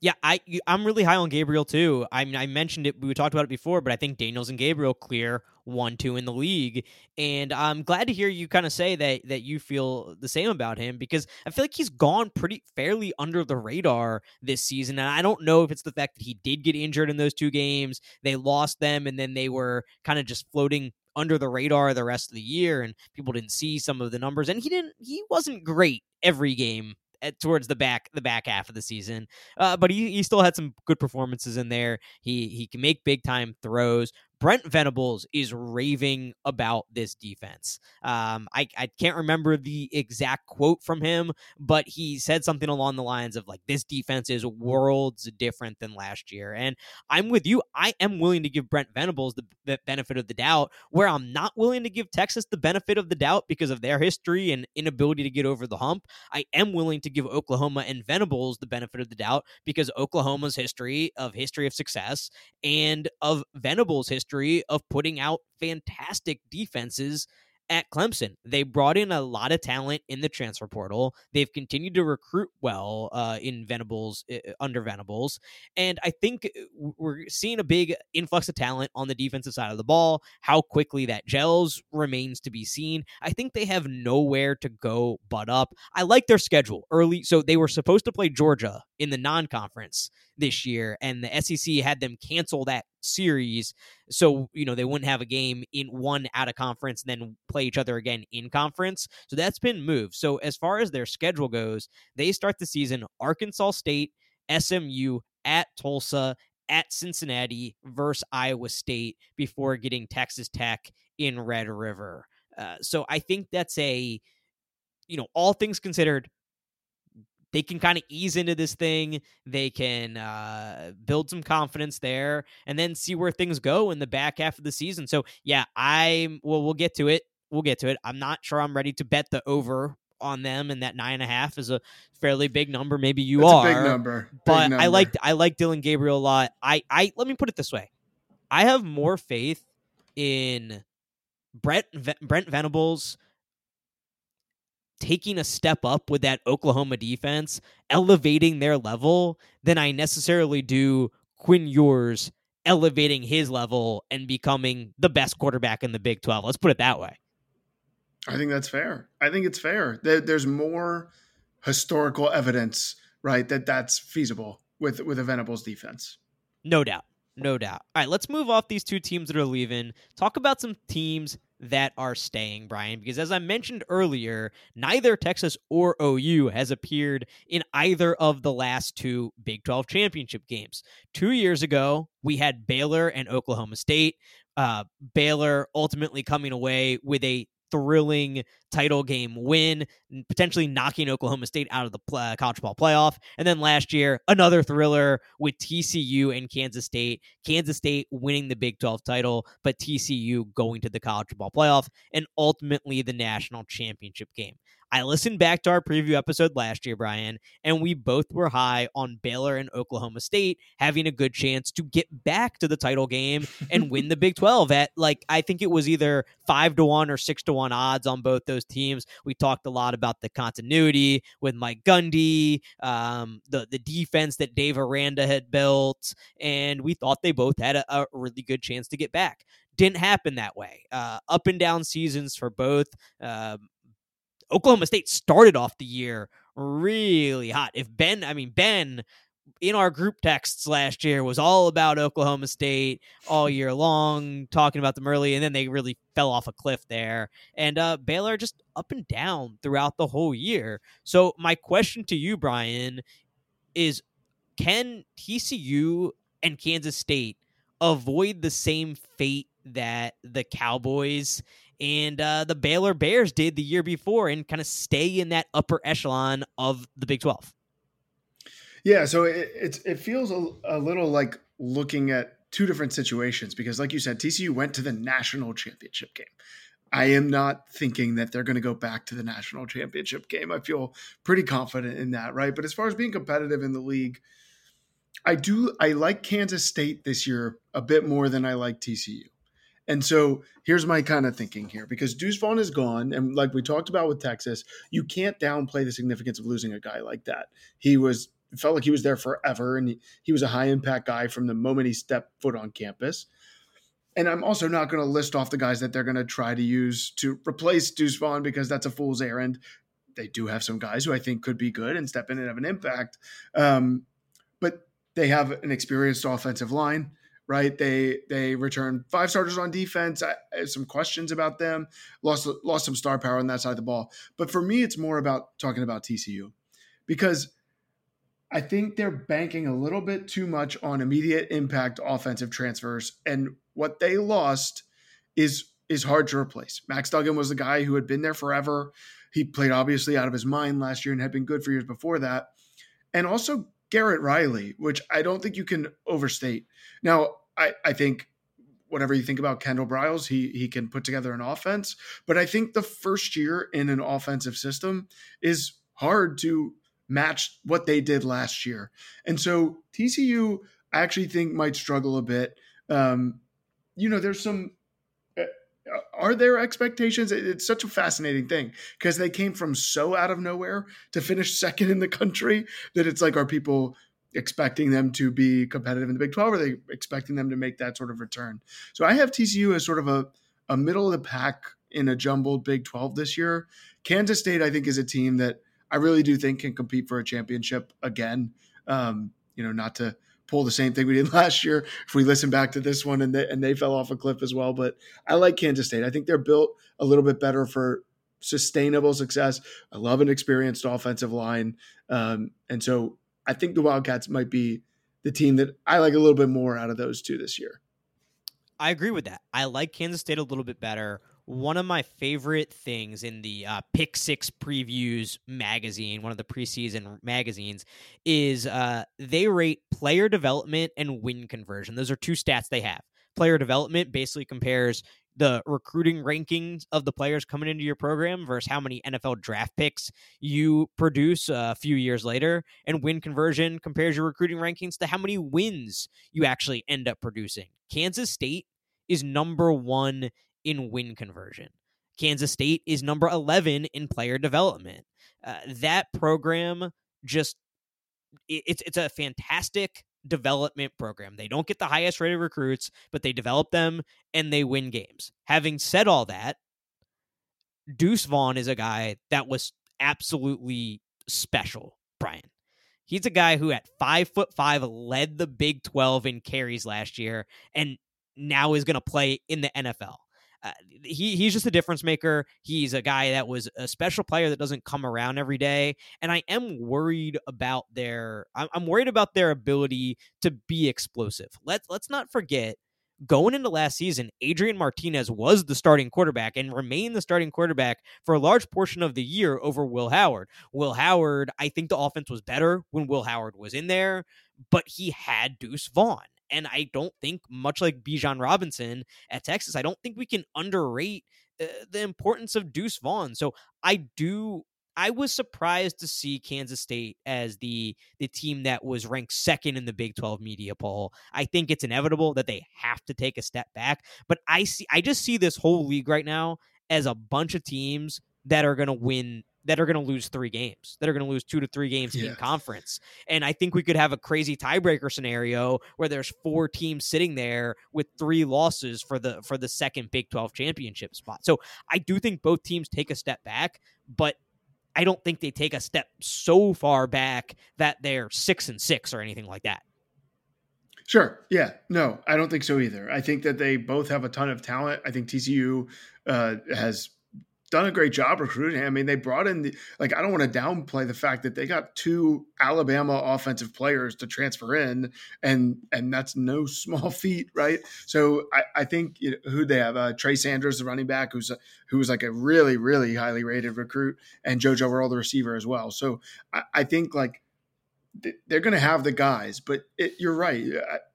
Yeah, I I'm really high on Gabriel too. I mean, I mentioned it. We talked about it before, but I think Daniels and Gabriel clear one two in the league, and I'm glad to hear you kind of say that that you feel the same about him because I feel like he's gone pretty fairly under the radar this season, and I don't know if it's the fact that he did get injured in those two games, they lost them, and then they were kind of just floating under the radar the rest of the year and people didn't see some of the numbers and he didn't he wasn't great every game at, towards the back the back half of the season. Uh, but he, he still had some good performances in there. He he can make big time throws. Brent Venables is raving about this defense. Um, I, I can't remember the exact quote from him, but he said something along the lines of like, this defense is worlds different than last year. And I'm with you. I am willing to give Brent Venables the, the benefit of the doubt, where I'm not willing to give Texas the benefit of the doubt because of their history and inability to get over the hump. I am willing to give Oklahoma and Venables the benefit of the doubt because Oklahoma's history of history of success and of Venables' history history of putting out fantastic defenses at Clemson. They brought in a lot of talent in the transfer portal. They've continued to recruit well uh, in Venables uh, under Venables, and I think uh, we're seeing a big influx of talent on the defensive side of the ball. How quickly that gels remains to be seen. I think they have nowhere to go but up. I like their schedule early, so they were supposed to play Georgia in the non-conference this year, and the SEC had them cancel that series so you know they wouldn't have a game in one out of conference and then play each other again in conference so that's been moved. So as far as their schedule goes they start the season arkansas state smu at tulsa at cincinnati versus iowa state before getting texas tech in red river. Uh, so i think that's a you know all things considered they can kind of ease into this thing. They can uh, build some confidence there, and then see where things go in the back half of the season. So yeah, I well, we'll get to it. We'll get to it. I'm not sure I'm ready to bet the over on them, and that nine and a half is a fairly big number. Maybe you That's are, big number. Big but number. I like I like Dillon Gabriel a lot. I I let me put it this way: I have more faith in Brent Brent Venables taking a step up with that Oklahoma defense, elevating their level, than I necessarily do Quinn Ewers elevating his level and becoming the best quarterback in the Big 12. Let's put it that way. I think that's fair. I think it's fair. There's more historical evidence, right, that that's feasible with with a Venables defense. No doubt. No doubt. All right, let's move off these two teams that are leaving. Talk about some teams that are staying, Brian, because as I mentioned earlier, neither Texas or OU has appeared in either of the last two Big 12 championship games. Two years ago, we had Baylor and Oklahoma State. Uh, Baylor ultimately coming away with a thrilling title game win, potentially knocking Oklahoma State out of the uh, college ball playoff. And then last year, another thriller with TCU and Kansas State. Kansas State winning the Big 12 title, but TCU going to the college ball playoff and ultimately the national championship game. I listened back to our preview episode last year, Brian, and we both were high on Baylor and Oklahoma State having a good chance to get back to the title game and win the Big 12 at like I think it was either 5 to 1 or 6 to 1 odds on both those teams. We talked a lot about the continuity with Mike Gundy, um, the the defense that Dave Aranda had built, and we thought they both had a, a really good chance to get back didn't happen that way. Uh, up and down seasons for both. Um, Oklahoma State started off the year really hot. If Ben, I mean, Ben in our group texts last year was all about Oklahoma State all year long, talking about them early, and then they really fell off a cliff there. And uh, Baylor just up and down throughout the whole year. So, my question to you, Brian, is can TCU and Kansas State avoid the same fate that the Cowboys and uh, the Baylor Bears did the year before and kind of stay in that upper echelon of the Big 12. Yeah, so it it, feels a, a little like looking at two different situations because, like you said, TCU went to the national championship game. I am not thinking that they're going to go back to the national championship game. I feel pretty confident in that, right? But as far as being competitive in the league, I do I like Kansas State this year a bit more than I like TCU. And so here's my kind of thinking here because Deuce Vaughn is gone. And like we talked about with Texas, you can't downplay the significance of losing a guy like that. He was felt like he was there forever and he, he was a high impact guy from the moment he stepped foot on campus. And I'm also not going to list off the guys that they're going to try to use to replace Deuce Vaughn because that's a fool's errand. They do have some guys who I think could be good and step in and have an impact. Um, but they have an experienced offensive line right? They they returned five starters on defense. I, I, some questions about them. Lost lost some star power on that side of the ball. But for me, it's more about talking about TCU because I think they're banking a little bit too much on immediate impact offensive transfers, and what they lost is is hard to replace. Max Duggan was the guy who had been there forever. He played obviously out of his mind last year and had been good for years before that. And also Garrett Riley, which I don't think you can overstate. Now, I, I think whatever you think about Kendall Briles, he he can put together an offense. But I think the first year in an offensive system is hard to match what they did last year. And so TCU, I actually think might struggle a bit. Um, you know, there's some are there expectations? It's such a fascinating thing because they came from so out of nowhere to finish second in the country that it's like, are people expecting them to be competitive in the Big 12? Or are they expecting them to make that sort of return? So I have TCU as sort of a, a middle of the pack in a jumbled Big 12 this year. Kansas State, I think, is a team that I really do think can compete for a championship again. Um, you know, not to pull the same thing we did last year if we listen back to this one and they, and they fell off a cliff as well. But I like Kansas State. I think they're built a little bit better for sustainable success. I love an experienced offensive line. Um, and so I think the Wildcats might be the team that I like a little bit more out of those two this year. I agree with that. I like Kansas State a little bit better. One of my favorite things in the uh, Pick Six Previews magazine, one of the preseason magazines, is uh, they rate player development and win conversion. Those are two stats they have. Player development basically compares the recruiting rankings of the players coming into your program versus how many NFL draft picks you produce a few years later. And win conversion compares your recruiting rankings to how many wins you actually end up producing. Kansas State is number one in win conversion. Kansas State is number 11 in player development. Uh, that program just it's it's a fantastic development program. They don't get the highest rated recruits, but they develop them and they win games. Having said all that, Deuce Vaughn is a guy that was absolutely special, Brian. He's a guy who at five foot five led the Big 12 in carries last year and now is going to play in the NFL. Uh, he he's just a difference maker. He's a guy that was a special player that doesn't come around every day, and I am worried about their. I'm, I'm worried about their ability to be explosive. Let's let's not forget going into last season, Adrian Martinez was the starting quarterback and remained the starting quarterback for a large portion of the year over Will Howard. Will Howard, I think the offense was better when Will Howard was in there, but he had Deuce Vaughn. And I don't think, much like Bijan Robinson at Texas, I don't think we can underrate uh, the importance of Deuce Vaughn. So I do. I was surprised to see Kansas State as the the team that was ranked second in the Big 12 media poll. I think it's inevitable that they have to take a step back, but I see I just see this whole league right now as a bunch of teams that are going to win that are going to lose three games, that are going to lose two to three games in conference. And I think we could have a crazy tiebreaker scenario where there's four teams sitting there with three losses for the for the second Big 12 championship spot. So I do think both teams take a step back, but I don't think they take a step so far back that they're six and six or anything like that. Sure. Yeah. No, I don't think so either. I think that they both have a ton of talent. I think TCU uh, has done a great job recruiting. I mean, they brought in the like. I don't want to downplay the fact that they got two Alabama offensive players to transfer in, and and that's no small feat, right? So I, I think you know, who they have uh, Trey Sanders, the running back, who's a, who was like a really really highly rated recruit, and JoJo Earle, the receiver, as well. So I, I think like they're going to have the guys, but it, you're right.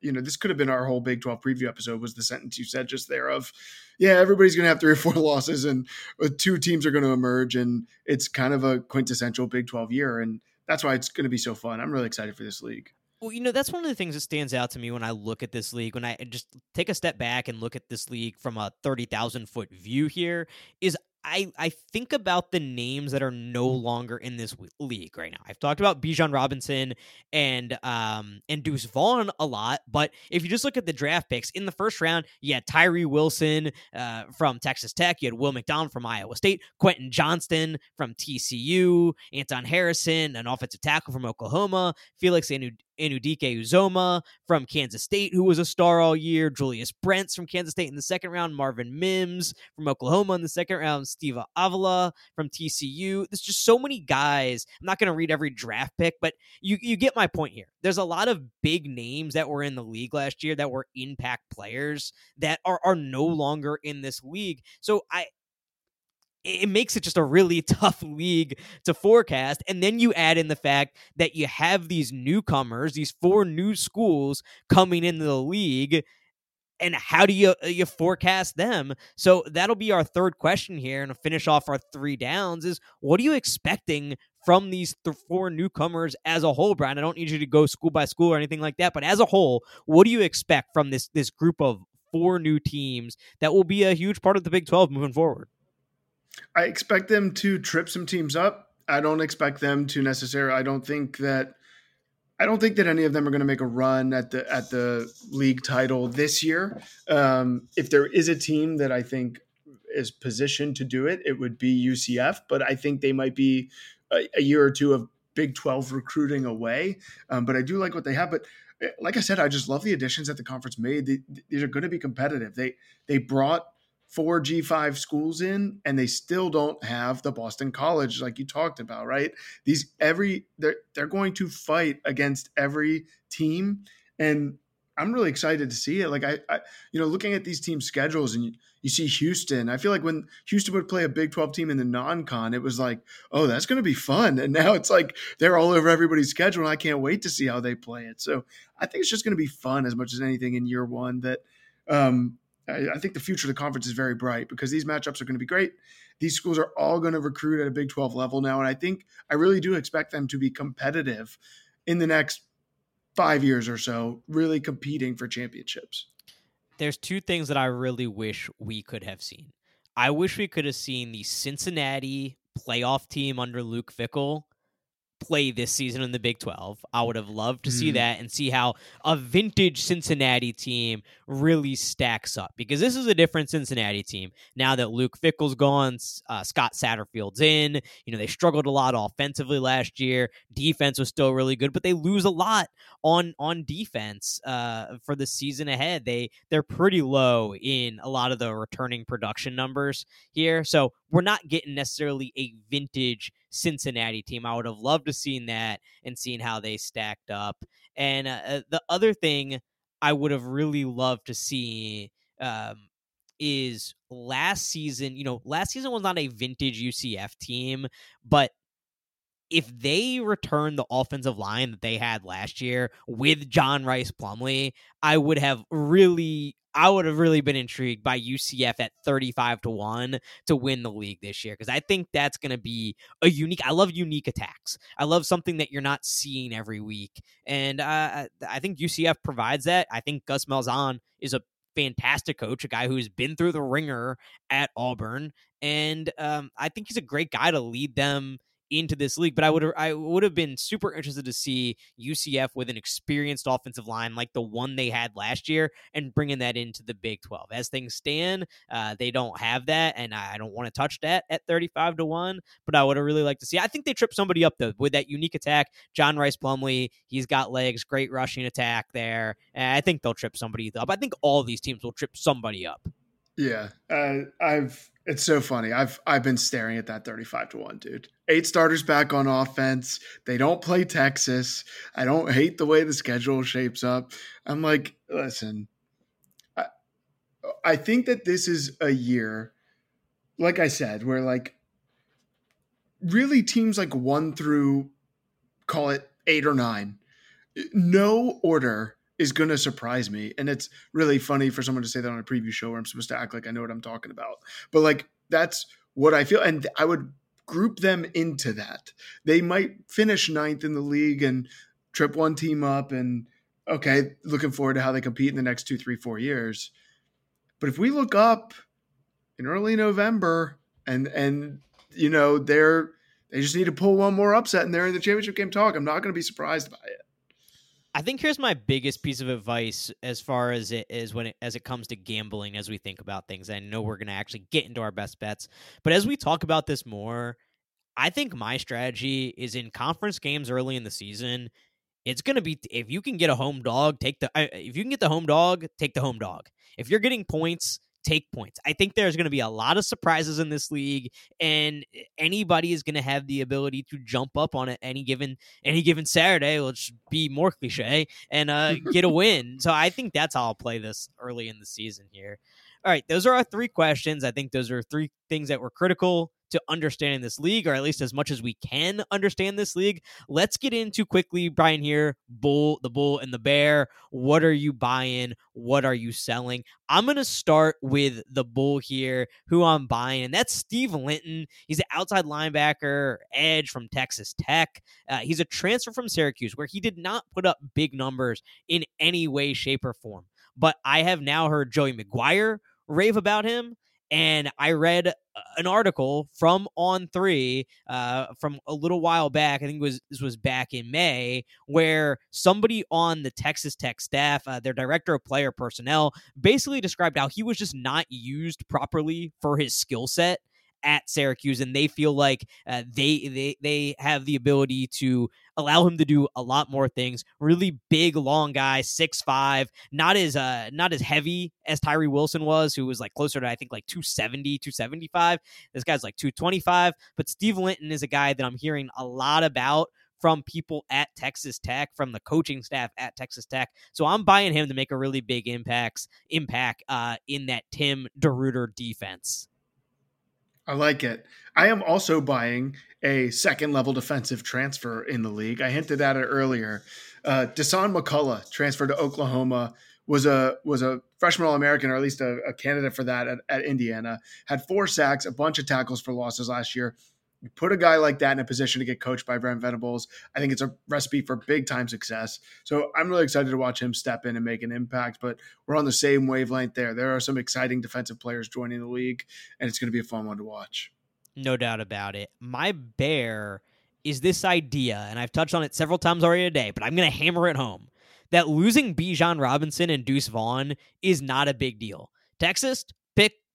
You know, this could have been our whole Big 12 preview episode was the sentence you said just there of, yeah, everybody's going to have three or four losses and uh, two teams are going to emerge. And it's kind of a quintessential Big 12 year. And that's why it's going to be so fun. I'm really excited for this league. Well, you know, that's one of the things that stands out to me when I look at this league, when I just take a step back and look at this league from a 30,000 foot view here, is I, I think about the names that are no longer in this league right now. I've talked about Bijan Robinson and um and Deuce Vaughn a lot, but if you just look at the draft picks in the first round, you had Tyree Wilson uh, from Texas Tech, you had Will McDonald from Iowa State, Quentin Johnston from TCU, Anton Harrison, an offensive tackle from Oklahoma, Felix Anu- Anudike Uzoma from Kansas State, who was a star all year, Julius Brents from Kansas State in the second round, Marvin Mims from Oklahoma in the second round, Steve Avila from TCU. There's just so many guys. I'm not going to read every draft pick, but you, you get my point here. There's a lot of big names that were in the league last year that were impact players that are, are no longer in this league. So I, it makes it just a really tough league to forecast. And then you add in the fact that you have these newcomers, these four new schools coming into the league. And how do you uh, you forecast them? So that'll be our third question here, and finish off our three downs is what are you expecting from these th- four newcomers as a whole, Brian? I don't need you to go school by school or anything like that, but as a whole, what do you expect from this this group of four new teams that will be a huge part of the Big Twelve moving forward? I expect them to trip some teams up. I don't expect them to necessarily. I don't think that. I don't think that any of them are going to make a run at the at the league title this year. Um, if there is a team that I think is positioned to do it, it would be UCF. But I think they might be a, a year or two of Big Twelve recruiting away. Um, but I do like what they have. But eh, like I said, I just love the additions that the conference made. These are going to be competitive. They they brought four G5 schools in and they still don't have the Boston College like you talked about, right? These every they're they're going to fight against every team and I'm really excited to see it. Like I, I you know, looking at these team schedules and you, you, see Houston, I feel like when Houston would play a Big 12 team in the non-con, it was like, oh, that's going to be fun. And now it's like they're all over everybody's schedule, and I can't wait to see how they play it. So I think it's just going to be fun as much as anything in year one. That um, I, think the future of the conference is very bright because these matchups are going to be great. These schools are all going to recruit at a Big 12 level now, and I think I really do expect them to be competitive in the next five years or so, really competing for championships. There's two things that I really wish we could have seen. I wish we could have seen the Cincinnati playoff team under Luke Fickell play this season in the Big 12. I would have loved to mm. see mm-hmm. that and see how a vintage Cincinnati team really stacks up because this is a different Cincinnati team. Now that Luke Fickell's gone, uh, Scott Satterfield's in, you know, they struggled a lot offensively last year. Defense was still really good, but they lose a lot on on defense uh, for the season ahead. They they're pretty low in a lot of the returning production numbers here. So we're not getting necessarily a vintage Cincinnati team. I would have loved to seen that and seen how they stacked up. And uh, uh, the other thing I would have really loved to see um, is last season. You know, last season was not a vintage UCF team, but if they return the offensive line that they had last year with John Rhys Plumlee, I would have really I would have really been intrigued by UCF at 35 to 1 to win the league this year because I think that's going to be a unique. I love unique attacks. I love something that you're not seeing every week. And uh, I think UCF provides that. I think Gus Malzahn is a fantastic coach, a guy who's been through the ringer at Auburn. And um, I think he's a great guy to lead them into this league. But I would I would have been super interested to see UCF with an experienced offensive line like the one they had last year and bringing that into the Big 12. As things stand, uh, they don't have that, and I don't want to touch that at 35 to one. But I would have really liked to see. I think they trip somebody up though with that unique attack. John Rhys Plumlee, he's got legs, great rushing attack there. And I think they'll trip somebody up. I think all these teams will trip somebody up. Yeah, uh, I've it's so funny. I've I've been staring at that 35 to 1, dude. Eight starters back on offense. They don't play Texas. I don't hate the way the schedule shapes up. I'm like, listen. I, I think that this is a year like I said, where like really teams like 1 through call it 8 or 9. No order is going to surprise me. And it's really funny for someone to say that on a preview show where I'm supposed to act like I know what I'm talking about. But like, that's what I feel. And I would group them into that. They might finish ninth in the league and trip one team up. And okay, looking forward to how they compete in the next two, three, four years. But if we look up in early November and, and, you know, they're, they just need to pull one more upset and they're in the championship game talk. I'm not going to be surprised by it. I think here's my biggest piece of advice as far as it is when it, as it comes to gambling as we think about things. I know we're going to actually get into our best bets, but as we talk about this more, I think my strategy is in conference games early in the season. It's going to be if you can get a home dog, take the uh, if you can get the home dog, take the home dog. If you're getting points, take points. I think there's going to be a lot of surprises in this league, and anybody is going to have the ability to jump up on it any given any given Saturday. Let's be more cliche and uh, get a win. So I think that's how I'll play this early in the season here. All right, those are our three questions. I think those are three things that were critical to understanding this league, or at least as much as we can understand this league. Let's get into quickly, Brian, here bull, the bull, and the bear. What are you buying? What are you selling? I'm to start with the bull here, who I'm buying, and that's Steve Linton. He's an outside linebacker, edge from Texas Tech. Uh, he's a transfer from Syracuse, where he did not put up big numbers in any way, shape, or form. But I have now heard Joey McGuire rave about him and I read uh, an article from On Three uh, from a little while back. I think it was this was back in May, where somebody on the Texas Tech staff, uh, their director of player personnel, basically described how he was just not used properly for his skill set at Syracuse, and they feel like uh, they they they have the ability to allow him to do a lot more things. Really big, long guy, six five, not as uh not as heavy as Tyree Wilson was, who was like closer to I think like 270, 275. This guy's like 225. But Steve Linton is a guy that I'm hearing a lot about from people at Texas Tech, from the coaching staff at Texas Tech. So I'm buying him to make a really big impacts impact uh, in that Tim DeRuyter defense. I like it. I am also buying a second level defensive transfer in the league. I hinted at it earlier. Uh, Dasan McCullough transferred to Oklahoma was a was a freshman All American or at least a, a candidate for that at, at Indiana. Had four sacks, a bunch of tackles for losses last year. You put a guy like that in a position to get coached by Brent Venables. I think it's a recipe for big time success. So I'm really excited to watch him step in and make an impact. But we're on the same wavelength there. There are some exciting defensive players joining the league, and it's going to be a fun one to watch. No doubt about it. My bear is this idea, and I've touched on it several times already today, but I'm going to hammer it home that losing Bijan Robinson and Deuce Vaughn is not a big deal. Texas,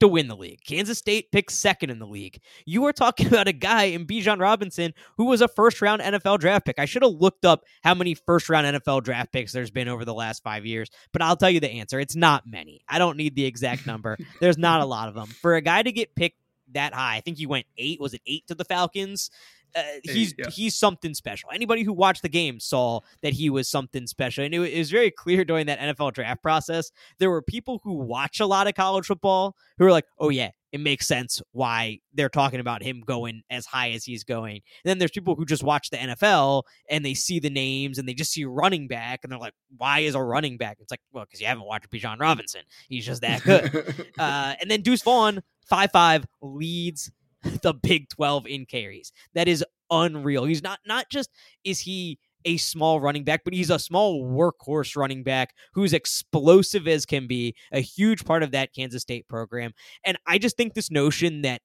to win the league. Kansas State picks second in the league. You are talking about a guy in Bijan Robinson who was a first round NFL draft pick. I should have looked up how many first round NFL draft picks there's been over the last five years, but I'll tell you the answer. It's not many. I don't need the exact number. there's not a lot of them. For a guy to get picked that high, I think he went eight. Was it eight to the Falcons? Uh, he's yeah. he's something special. Anybody who watched the game saw that he was something special, and it, it was very clear during that NFL draft process. There were people who watch a lot of college football who were like, "Oh yeah, it makes sense why they're talking about him going as high as he's going." And then there's people who just watch the NFL and they see the names and they just see running back and they're like, "Why is a running back?" It's like, well, because you haven't watched Bijan Robinson. He's just that good. uh, and then Deuce Vaughn, five five, leads the Big 12 in carries. That is unreal. He's not not just is he a small running back, but he's a small workhorse running back who's explosive as can be, a huge part of that Kansas State program. And I just think this notion that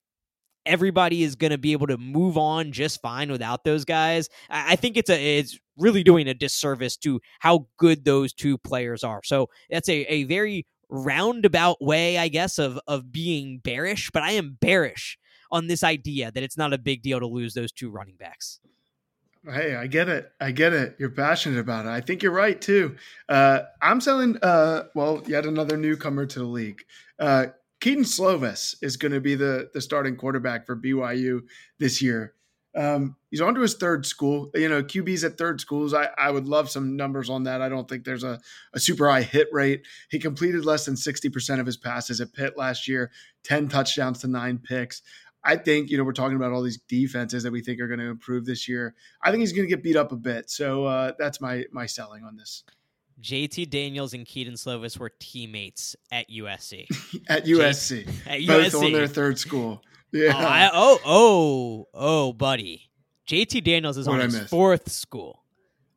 everybody is going to be able to move on just fine without those guys. I think it's a it's really doing a disservice to how good those two players are. So that's a, a very roundabout way, I guess, of of being bearish, but I am bearish on this idea that it's not a big deal to lose those two running backs. Hey, I get it. I get it. You're passionate about it. I think you're right too. Uh, I'm selling. Uh, well, yet another newcomer to the league. Uh, Kedon Slovis is going to be the the starting quarterback for BYU this year. Um, he's on to his third school. You know, QBs at third schools. I, I would love some numbers on that. I don't think there's a, a super high hit rate. He completed less than 60% of his passes at Pitt last year, 10 touchdowns to nine picks. I think, you know, we're talking about all these defenses that we think are going to improve this year. I think he's going to get beat up a bit. So uh, that's my my selling on this. JT Daniels and Kedon Slovis were teammates at USC. at USC. J- at USC. Both on their third school. Yeah. Oh, I, oh, oh, oh, buddy. JT Daniels is what on his fourth school.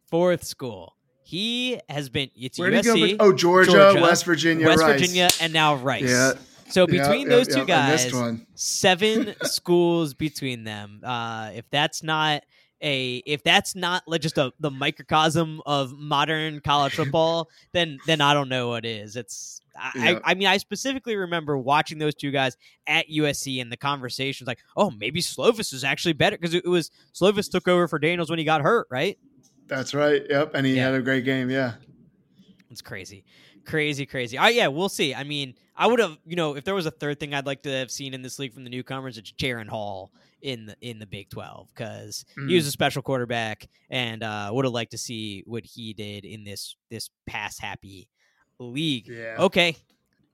Fourth school. He has been. It's Where USC. oh, Georgia, Georgia, West Virginia, West Rice. Virginia, and now Rice. Yeah. So between those two guys, seven schools between them. Uh, if that's not a if that's not like just a the microcosm of modern college football, then then I don't know what is. It's I, I mean I specifically remember watching those two guys at USC and the conversations like, oh maybe Slovis is actually better because it was Slovis took over for Daniels when he got hurt, right? That's right. Yep, and he yeah. had a great game. Yeah, it's crazy. Crazy, crazy. Oh, yeah, we'll see. I mean, I would have, you know, if there was a third thing I'd like to have seen in this league from the newcomers, it's Jaren Hall in the in the Big Twelve because mm. he was a mm. special quarterback, and uh, would have liked to see what he did in this this pass happy league. Yeah. Okay,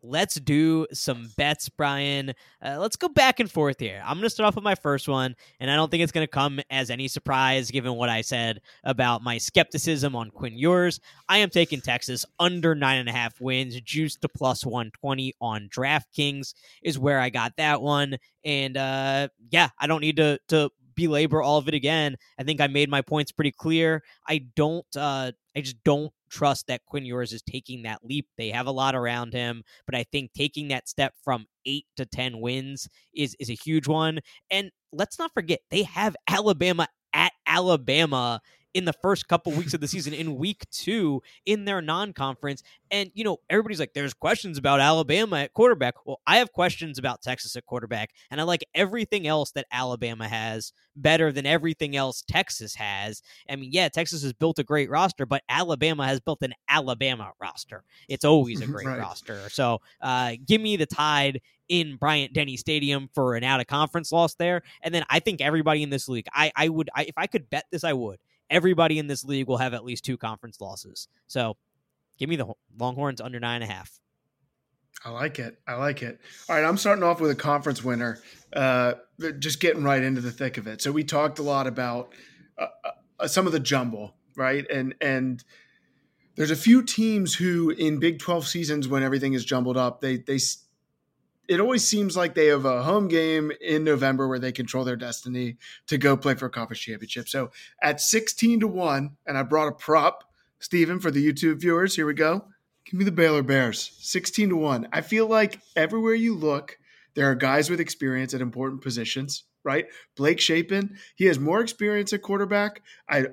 let's do some bets, Brian. Uh, let's go back and forth here. I'm going to start off with my first one, and I don't think it's going to come as any surprise given what I said about my skepticism on Quinn Ewers. I am taking Texas under nine and a half wins, juiced to plus 120 on DraftKings is where I got that one. And uh, yeah, I don't need to to belabor all of it again. I think I made my points pretty clear. I don't. Uh, I just don't trust that Quinn Ewers is taking that leap. They have a lot around him, but I think taking that step from eight to ten wins is is a huge one. And let's not forget they have Alabama at Alabama in the first couple weeks of the season in week two in their non-conference. And you know, everybody's like, "There's questions about Alabama at quarterback." Well, I have questions about Texas at quarterback, and I like everything else that Alabama has better than everything else Texas has. I mean, yeah, Texas has built a great roster, but Alabama has built an Alabama roster. It's always a great right. roster. So, uh, give me the Tide in Bryant Denny Stadium for an out of conference loss there. And then I think everybody in this league, I, I would, I, if I could bet this, I would. Everybody in this league will have at least two conference losses. So give me the Longhorns under nine and a half. I like it. I like it. All right, I'm starting off with a conference winner. Uh, just getting right into the thick of it. So we talked a lot about uh, uh, some of the jumble, right? And and there's a few teams who in Big 12 seasons when everything is jumbled up, they they it always seems like they have a home game in November where they control their destiny to go play for a conference championship. So at 16 to 1, and I brought a prop, Steven, for the YouTube viewers. Here we go. Give me the Baylor Bears, 16 to 1. I feel like everywhere you look, there are guys with experience at important positions, right? Blake Shapen, he has more experience at quarterback. I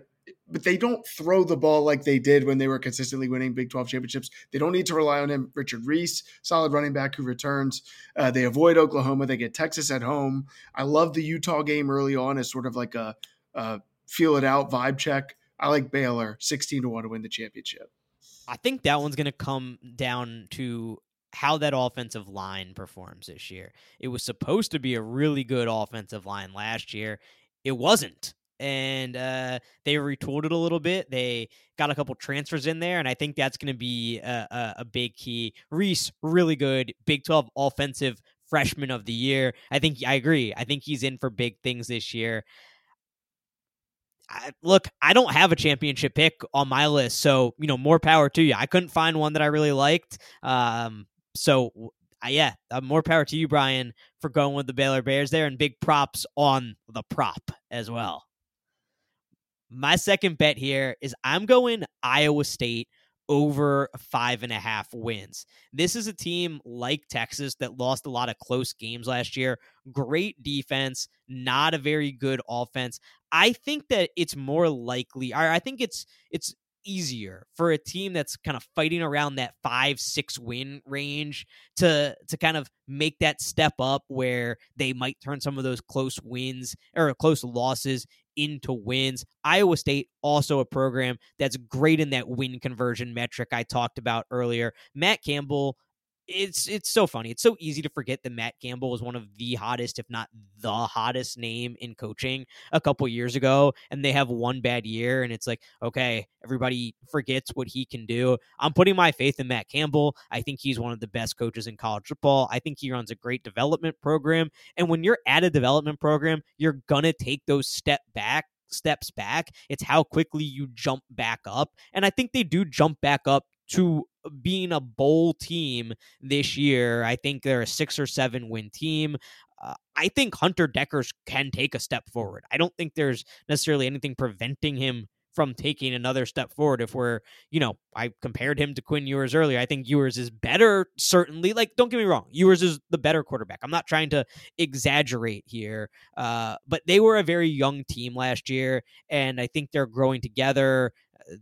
but they don't throw the ball like they did when they were consistently winning Big 12 championships. They don't need to rely on him. Richard Reese, solid running back who returns. Uh, they avoid Oklahoma. They get Texas at home. I love the Utah game early on as sort of like a, a feel it out vibe check. I like Baylor 16 to 1 to win the championship. I think that one's going to come down to how that offensive line performs this year. It was supposed to be a really good offensive line last year. It wasn't and uh, they retooled it a little bit. They got a couple transfers in there, and I think that's going to be a, a, a, big key. Reese, really good Big 12 offensive freshman of the year. I think I agree. I think he's in for big things this year. I, look, I don't have a championship pick on my list, so you know more power to you. I couldn't find one that I really liked. Um, so uh, yeah, uh, more power to you, Brian, for going with the Baylor Bears there, and big props on the prop as well. My second bet here is I'm going Iowa State over five and a half wins. This is a team like Texas that lost a lot of close games last year. Great defense, not a very good offense. I think that it's more likely, I think it's it's easier for a team that's kind of fighting around that five six win range to to kind of make that step up where they might turn some of those close wins or close losses into wins. Iowa State, also a program that's great in that win conversion metric I talked about earlier. Matt Campbell, it's it's so funny. It's so easy to forget that Matt Campbell was one of the hottest, if not the hottest name in coaching a couple years ago, and they have one bad year, and it's like, okay, everybody forgets what he can do. I'm putting my faith in Matt Campbell. I think he's one of the best coaches in college football. I think he runs a great development program, and when you're at a development program, you're gonna take those step back steps back. It's how quickly you jump back up. And I think they do jump back up to being a bowl team this year. I think they're a six or seven win team. Uh, I think Hunter Dekkers can take a step forward. I don't think there's necessarily anything preventing him from taking another step forward. If we're, you know, I compared him to Quinn Ewers earlier. I think Ewers is better, certainly. Like, don't get me wrong, Ewers is the better quarterback. I'm not trying to exaggerate here, uh, but they were a very young team last year, and I think they're growing together.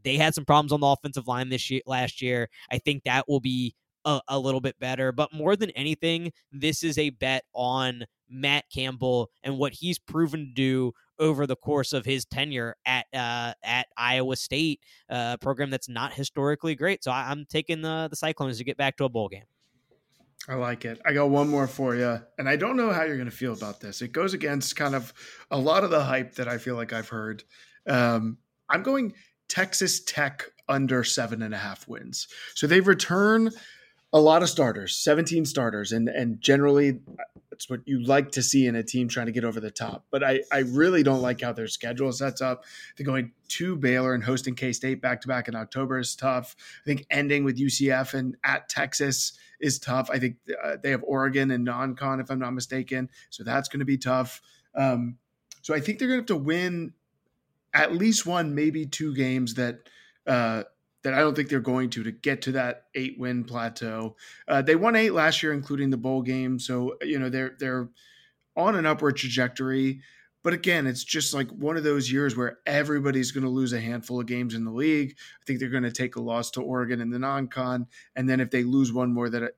They had some problems on the offensive line this year, last year. I think that will be a, a, little bit better. But more than anything, this is a bet on Matt Campbell and what he's proven to do over the course of his tenure at uh, at Iowa State, a uh, program that's not historically great. So I, am taking the the Cyclones to get back to a bowl game. I like it. I got one more for you, and I don't know how you're going to feel about this. It goes against kind of a lot of the hype that I feel like I've heard. Um, I'm going Texas Tech under seven and a half wins. So they return a lot of starters, 17 starters, and and generally that's what you like to see in a team trying to get over the top. But I, I really don't like how their schedule sets up. They're going to Baylor and hosting K State back to back in October is tough. I think ending with UCF and at Texas is tough. I think uh, they have Oregon and non con, if I'm not mistaken. So that's going to be tough. Um, so I think they're going to have to win at least one, maybe two games that uh, that I don't think they're going to to get to that eight win plateau. Uh, they won eight last year, including the bowl game, so you know they're they're on an upward trajectory. But again, it's just like one of those years where everybody's going to lose a handful of games in the league. I think they're going to take a loss to Oregon in the non-con, and then if they lose one more that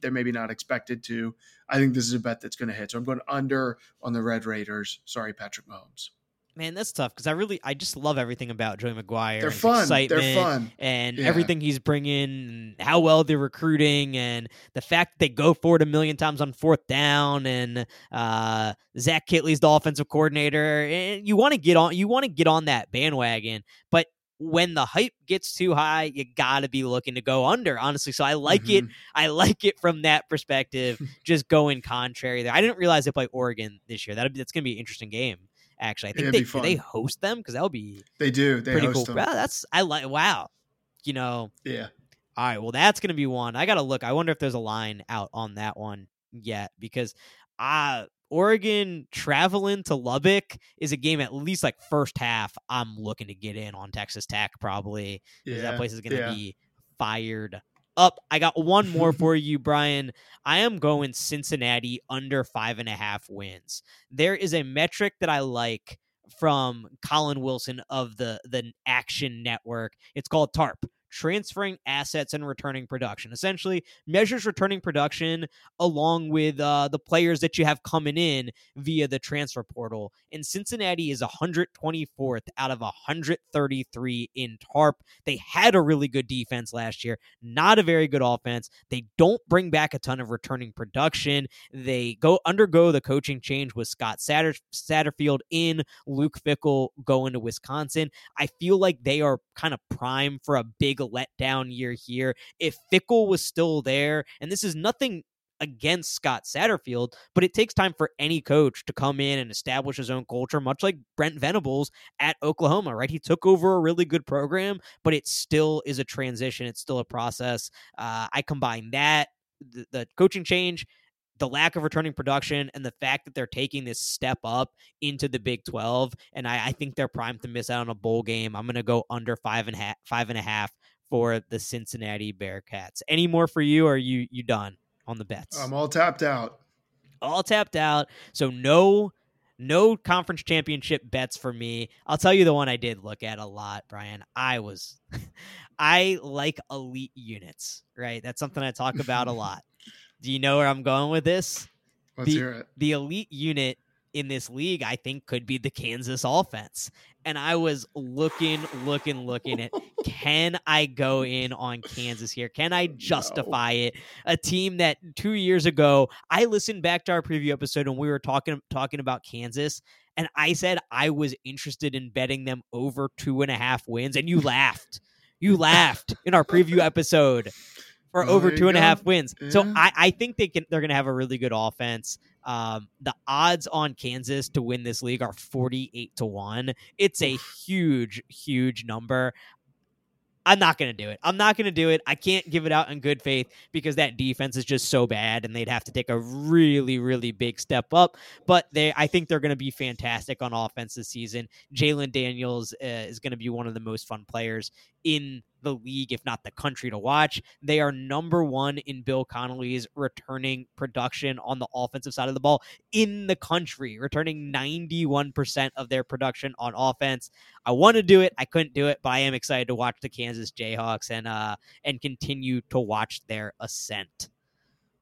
they're maybe not expected to, I think this is a bet that's going to hit. So I'm going under on the Red Raiders. Sorry, Patrick Mahomes man, that's tough because I really, I just love everything about Joey McGuire. They're fun. They're fun, and yeah. everything he's bringing, how well they're recruiting, and the fact that they go for it a million times on fourth down, and uh, Zach Kittley's the offensive coordinator. And you want to get on, you want to get on that bandwagon, but when the hype gets too high, you got to be looking to go under, honestly. So I like mm-hmm. it. I like it from that perspective, just going contrary there. I didn't realize they play Oregon this year. That that's going to be an interesting game. Actually, I think they they host them because that would be they do they pretty cool. Wow, that's I like. Wow, you know. Yeah. All right. Well, that's going to be one. I got to look. I wonder if there's a line out on that one yet because uh Oregon traveling to Lubbock is a game at least like first half. I'm looking to get in on Texas Tech probably because yeah, that place is going to yeah. be fired up. I got one more for you, Brian. I am going Cincinnati under five and a half wins. There is a metric that I like from Collin Wilson of the the Action Network. It's called TARP transferring assets and returning production. Essentially, measures returning production along with uh, the players that you have coming in via the transfer portal. And Cincinnati is 124th out of 133 in TARP. They had a really good defense last year, not a very good offense. They don't bring back a ton of returning production. They go undergo the coaching change with Scott Satter- Satterfield in, Luke Fickell going to Wisconsin. I feel like they are kind of prime for a big big letdown year here. If Fickell was still there, and this is nothing against Scott Satterfield, but it takes time for any coach to come in and establish his own culture, much like Brent Venables at Oklahoma, right? He took over a really good program, but it still is a transition. It's still a process. Uh, I combine that, the, the coaching change, the lack of returning production and the fact that they're taking this step up into the Big 12, and I, I think they're primed to miss out on a bowl game. I'm going to go under five and a half, five and a half for the Cincinnati Bearcats. Any more for you? Or are you you done on the bets? I'm all tapped out. All tapped out. So no no conference championship bets for me. I'll tell you the one I did look at a lot, Brian. I was I like elite units, right? That's something I talk about a lot. Do you know where I'm going with this? Let's the, hear it. The elite unit in this league, I think, could be the Kansas offense. And I was looking, looking, looking at can I go in on Kansas here? Can I justify no. it? A team that two years ago, I listened back to our preview episode and we were talking talking about Kansas, and I said I was interested in betting them over two and a half wins, and you laughed. You laughed in our preview episode for over two and a half wins. Yeah. So I, I think they can they're gonna have a really good offense. Um, the odds on Kansas to win this league are 48 to 1. It's a huge, huge number. I'm not going to do it. I'm not going to do it. I can't give it out in good faith because that defense is just so bad and they'd have to take a really, really big step up. But they, I think they're going to be fantastic on offense this season. Jalon Daniels uh, is going to be one of the most fun players in the league, if not the country, to watch. They are number one in Bill Connelly's returning production on the offensive side of the ball in the country, returning 91% of their production on offense. I want to do it. I couldn't do it, but I am excited to watch the Kansas Jayhawks and uh and continue to watch their ascent.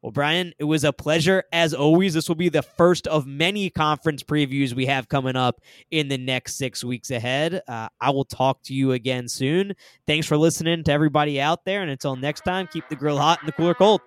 Well, Brian, it was a pleasure as always. This will be the first of many conference previews we have coming up in the next six weeks ahead. Uh, I will talk to you again soon. Thanks for listening to everybody out there. And until next time, keep the grill hot and the cooler cold.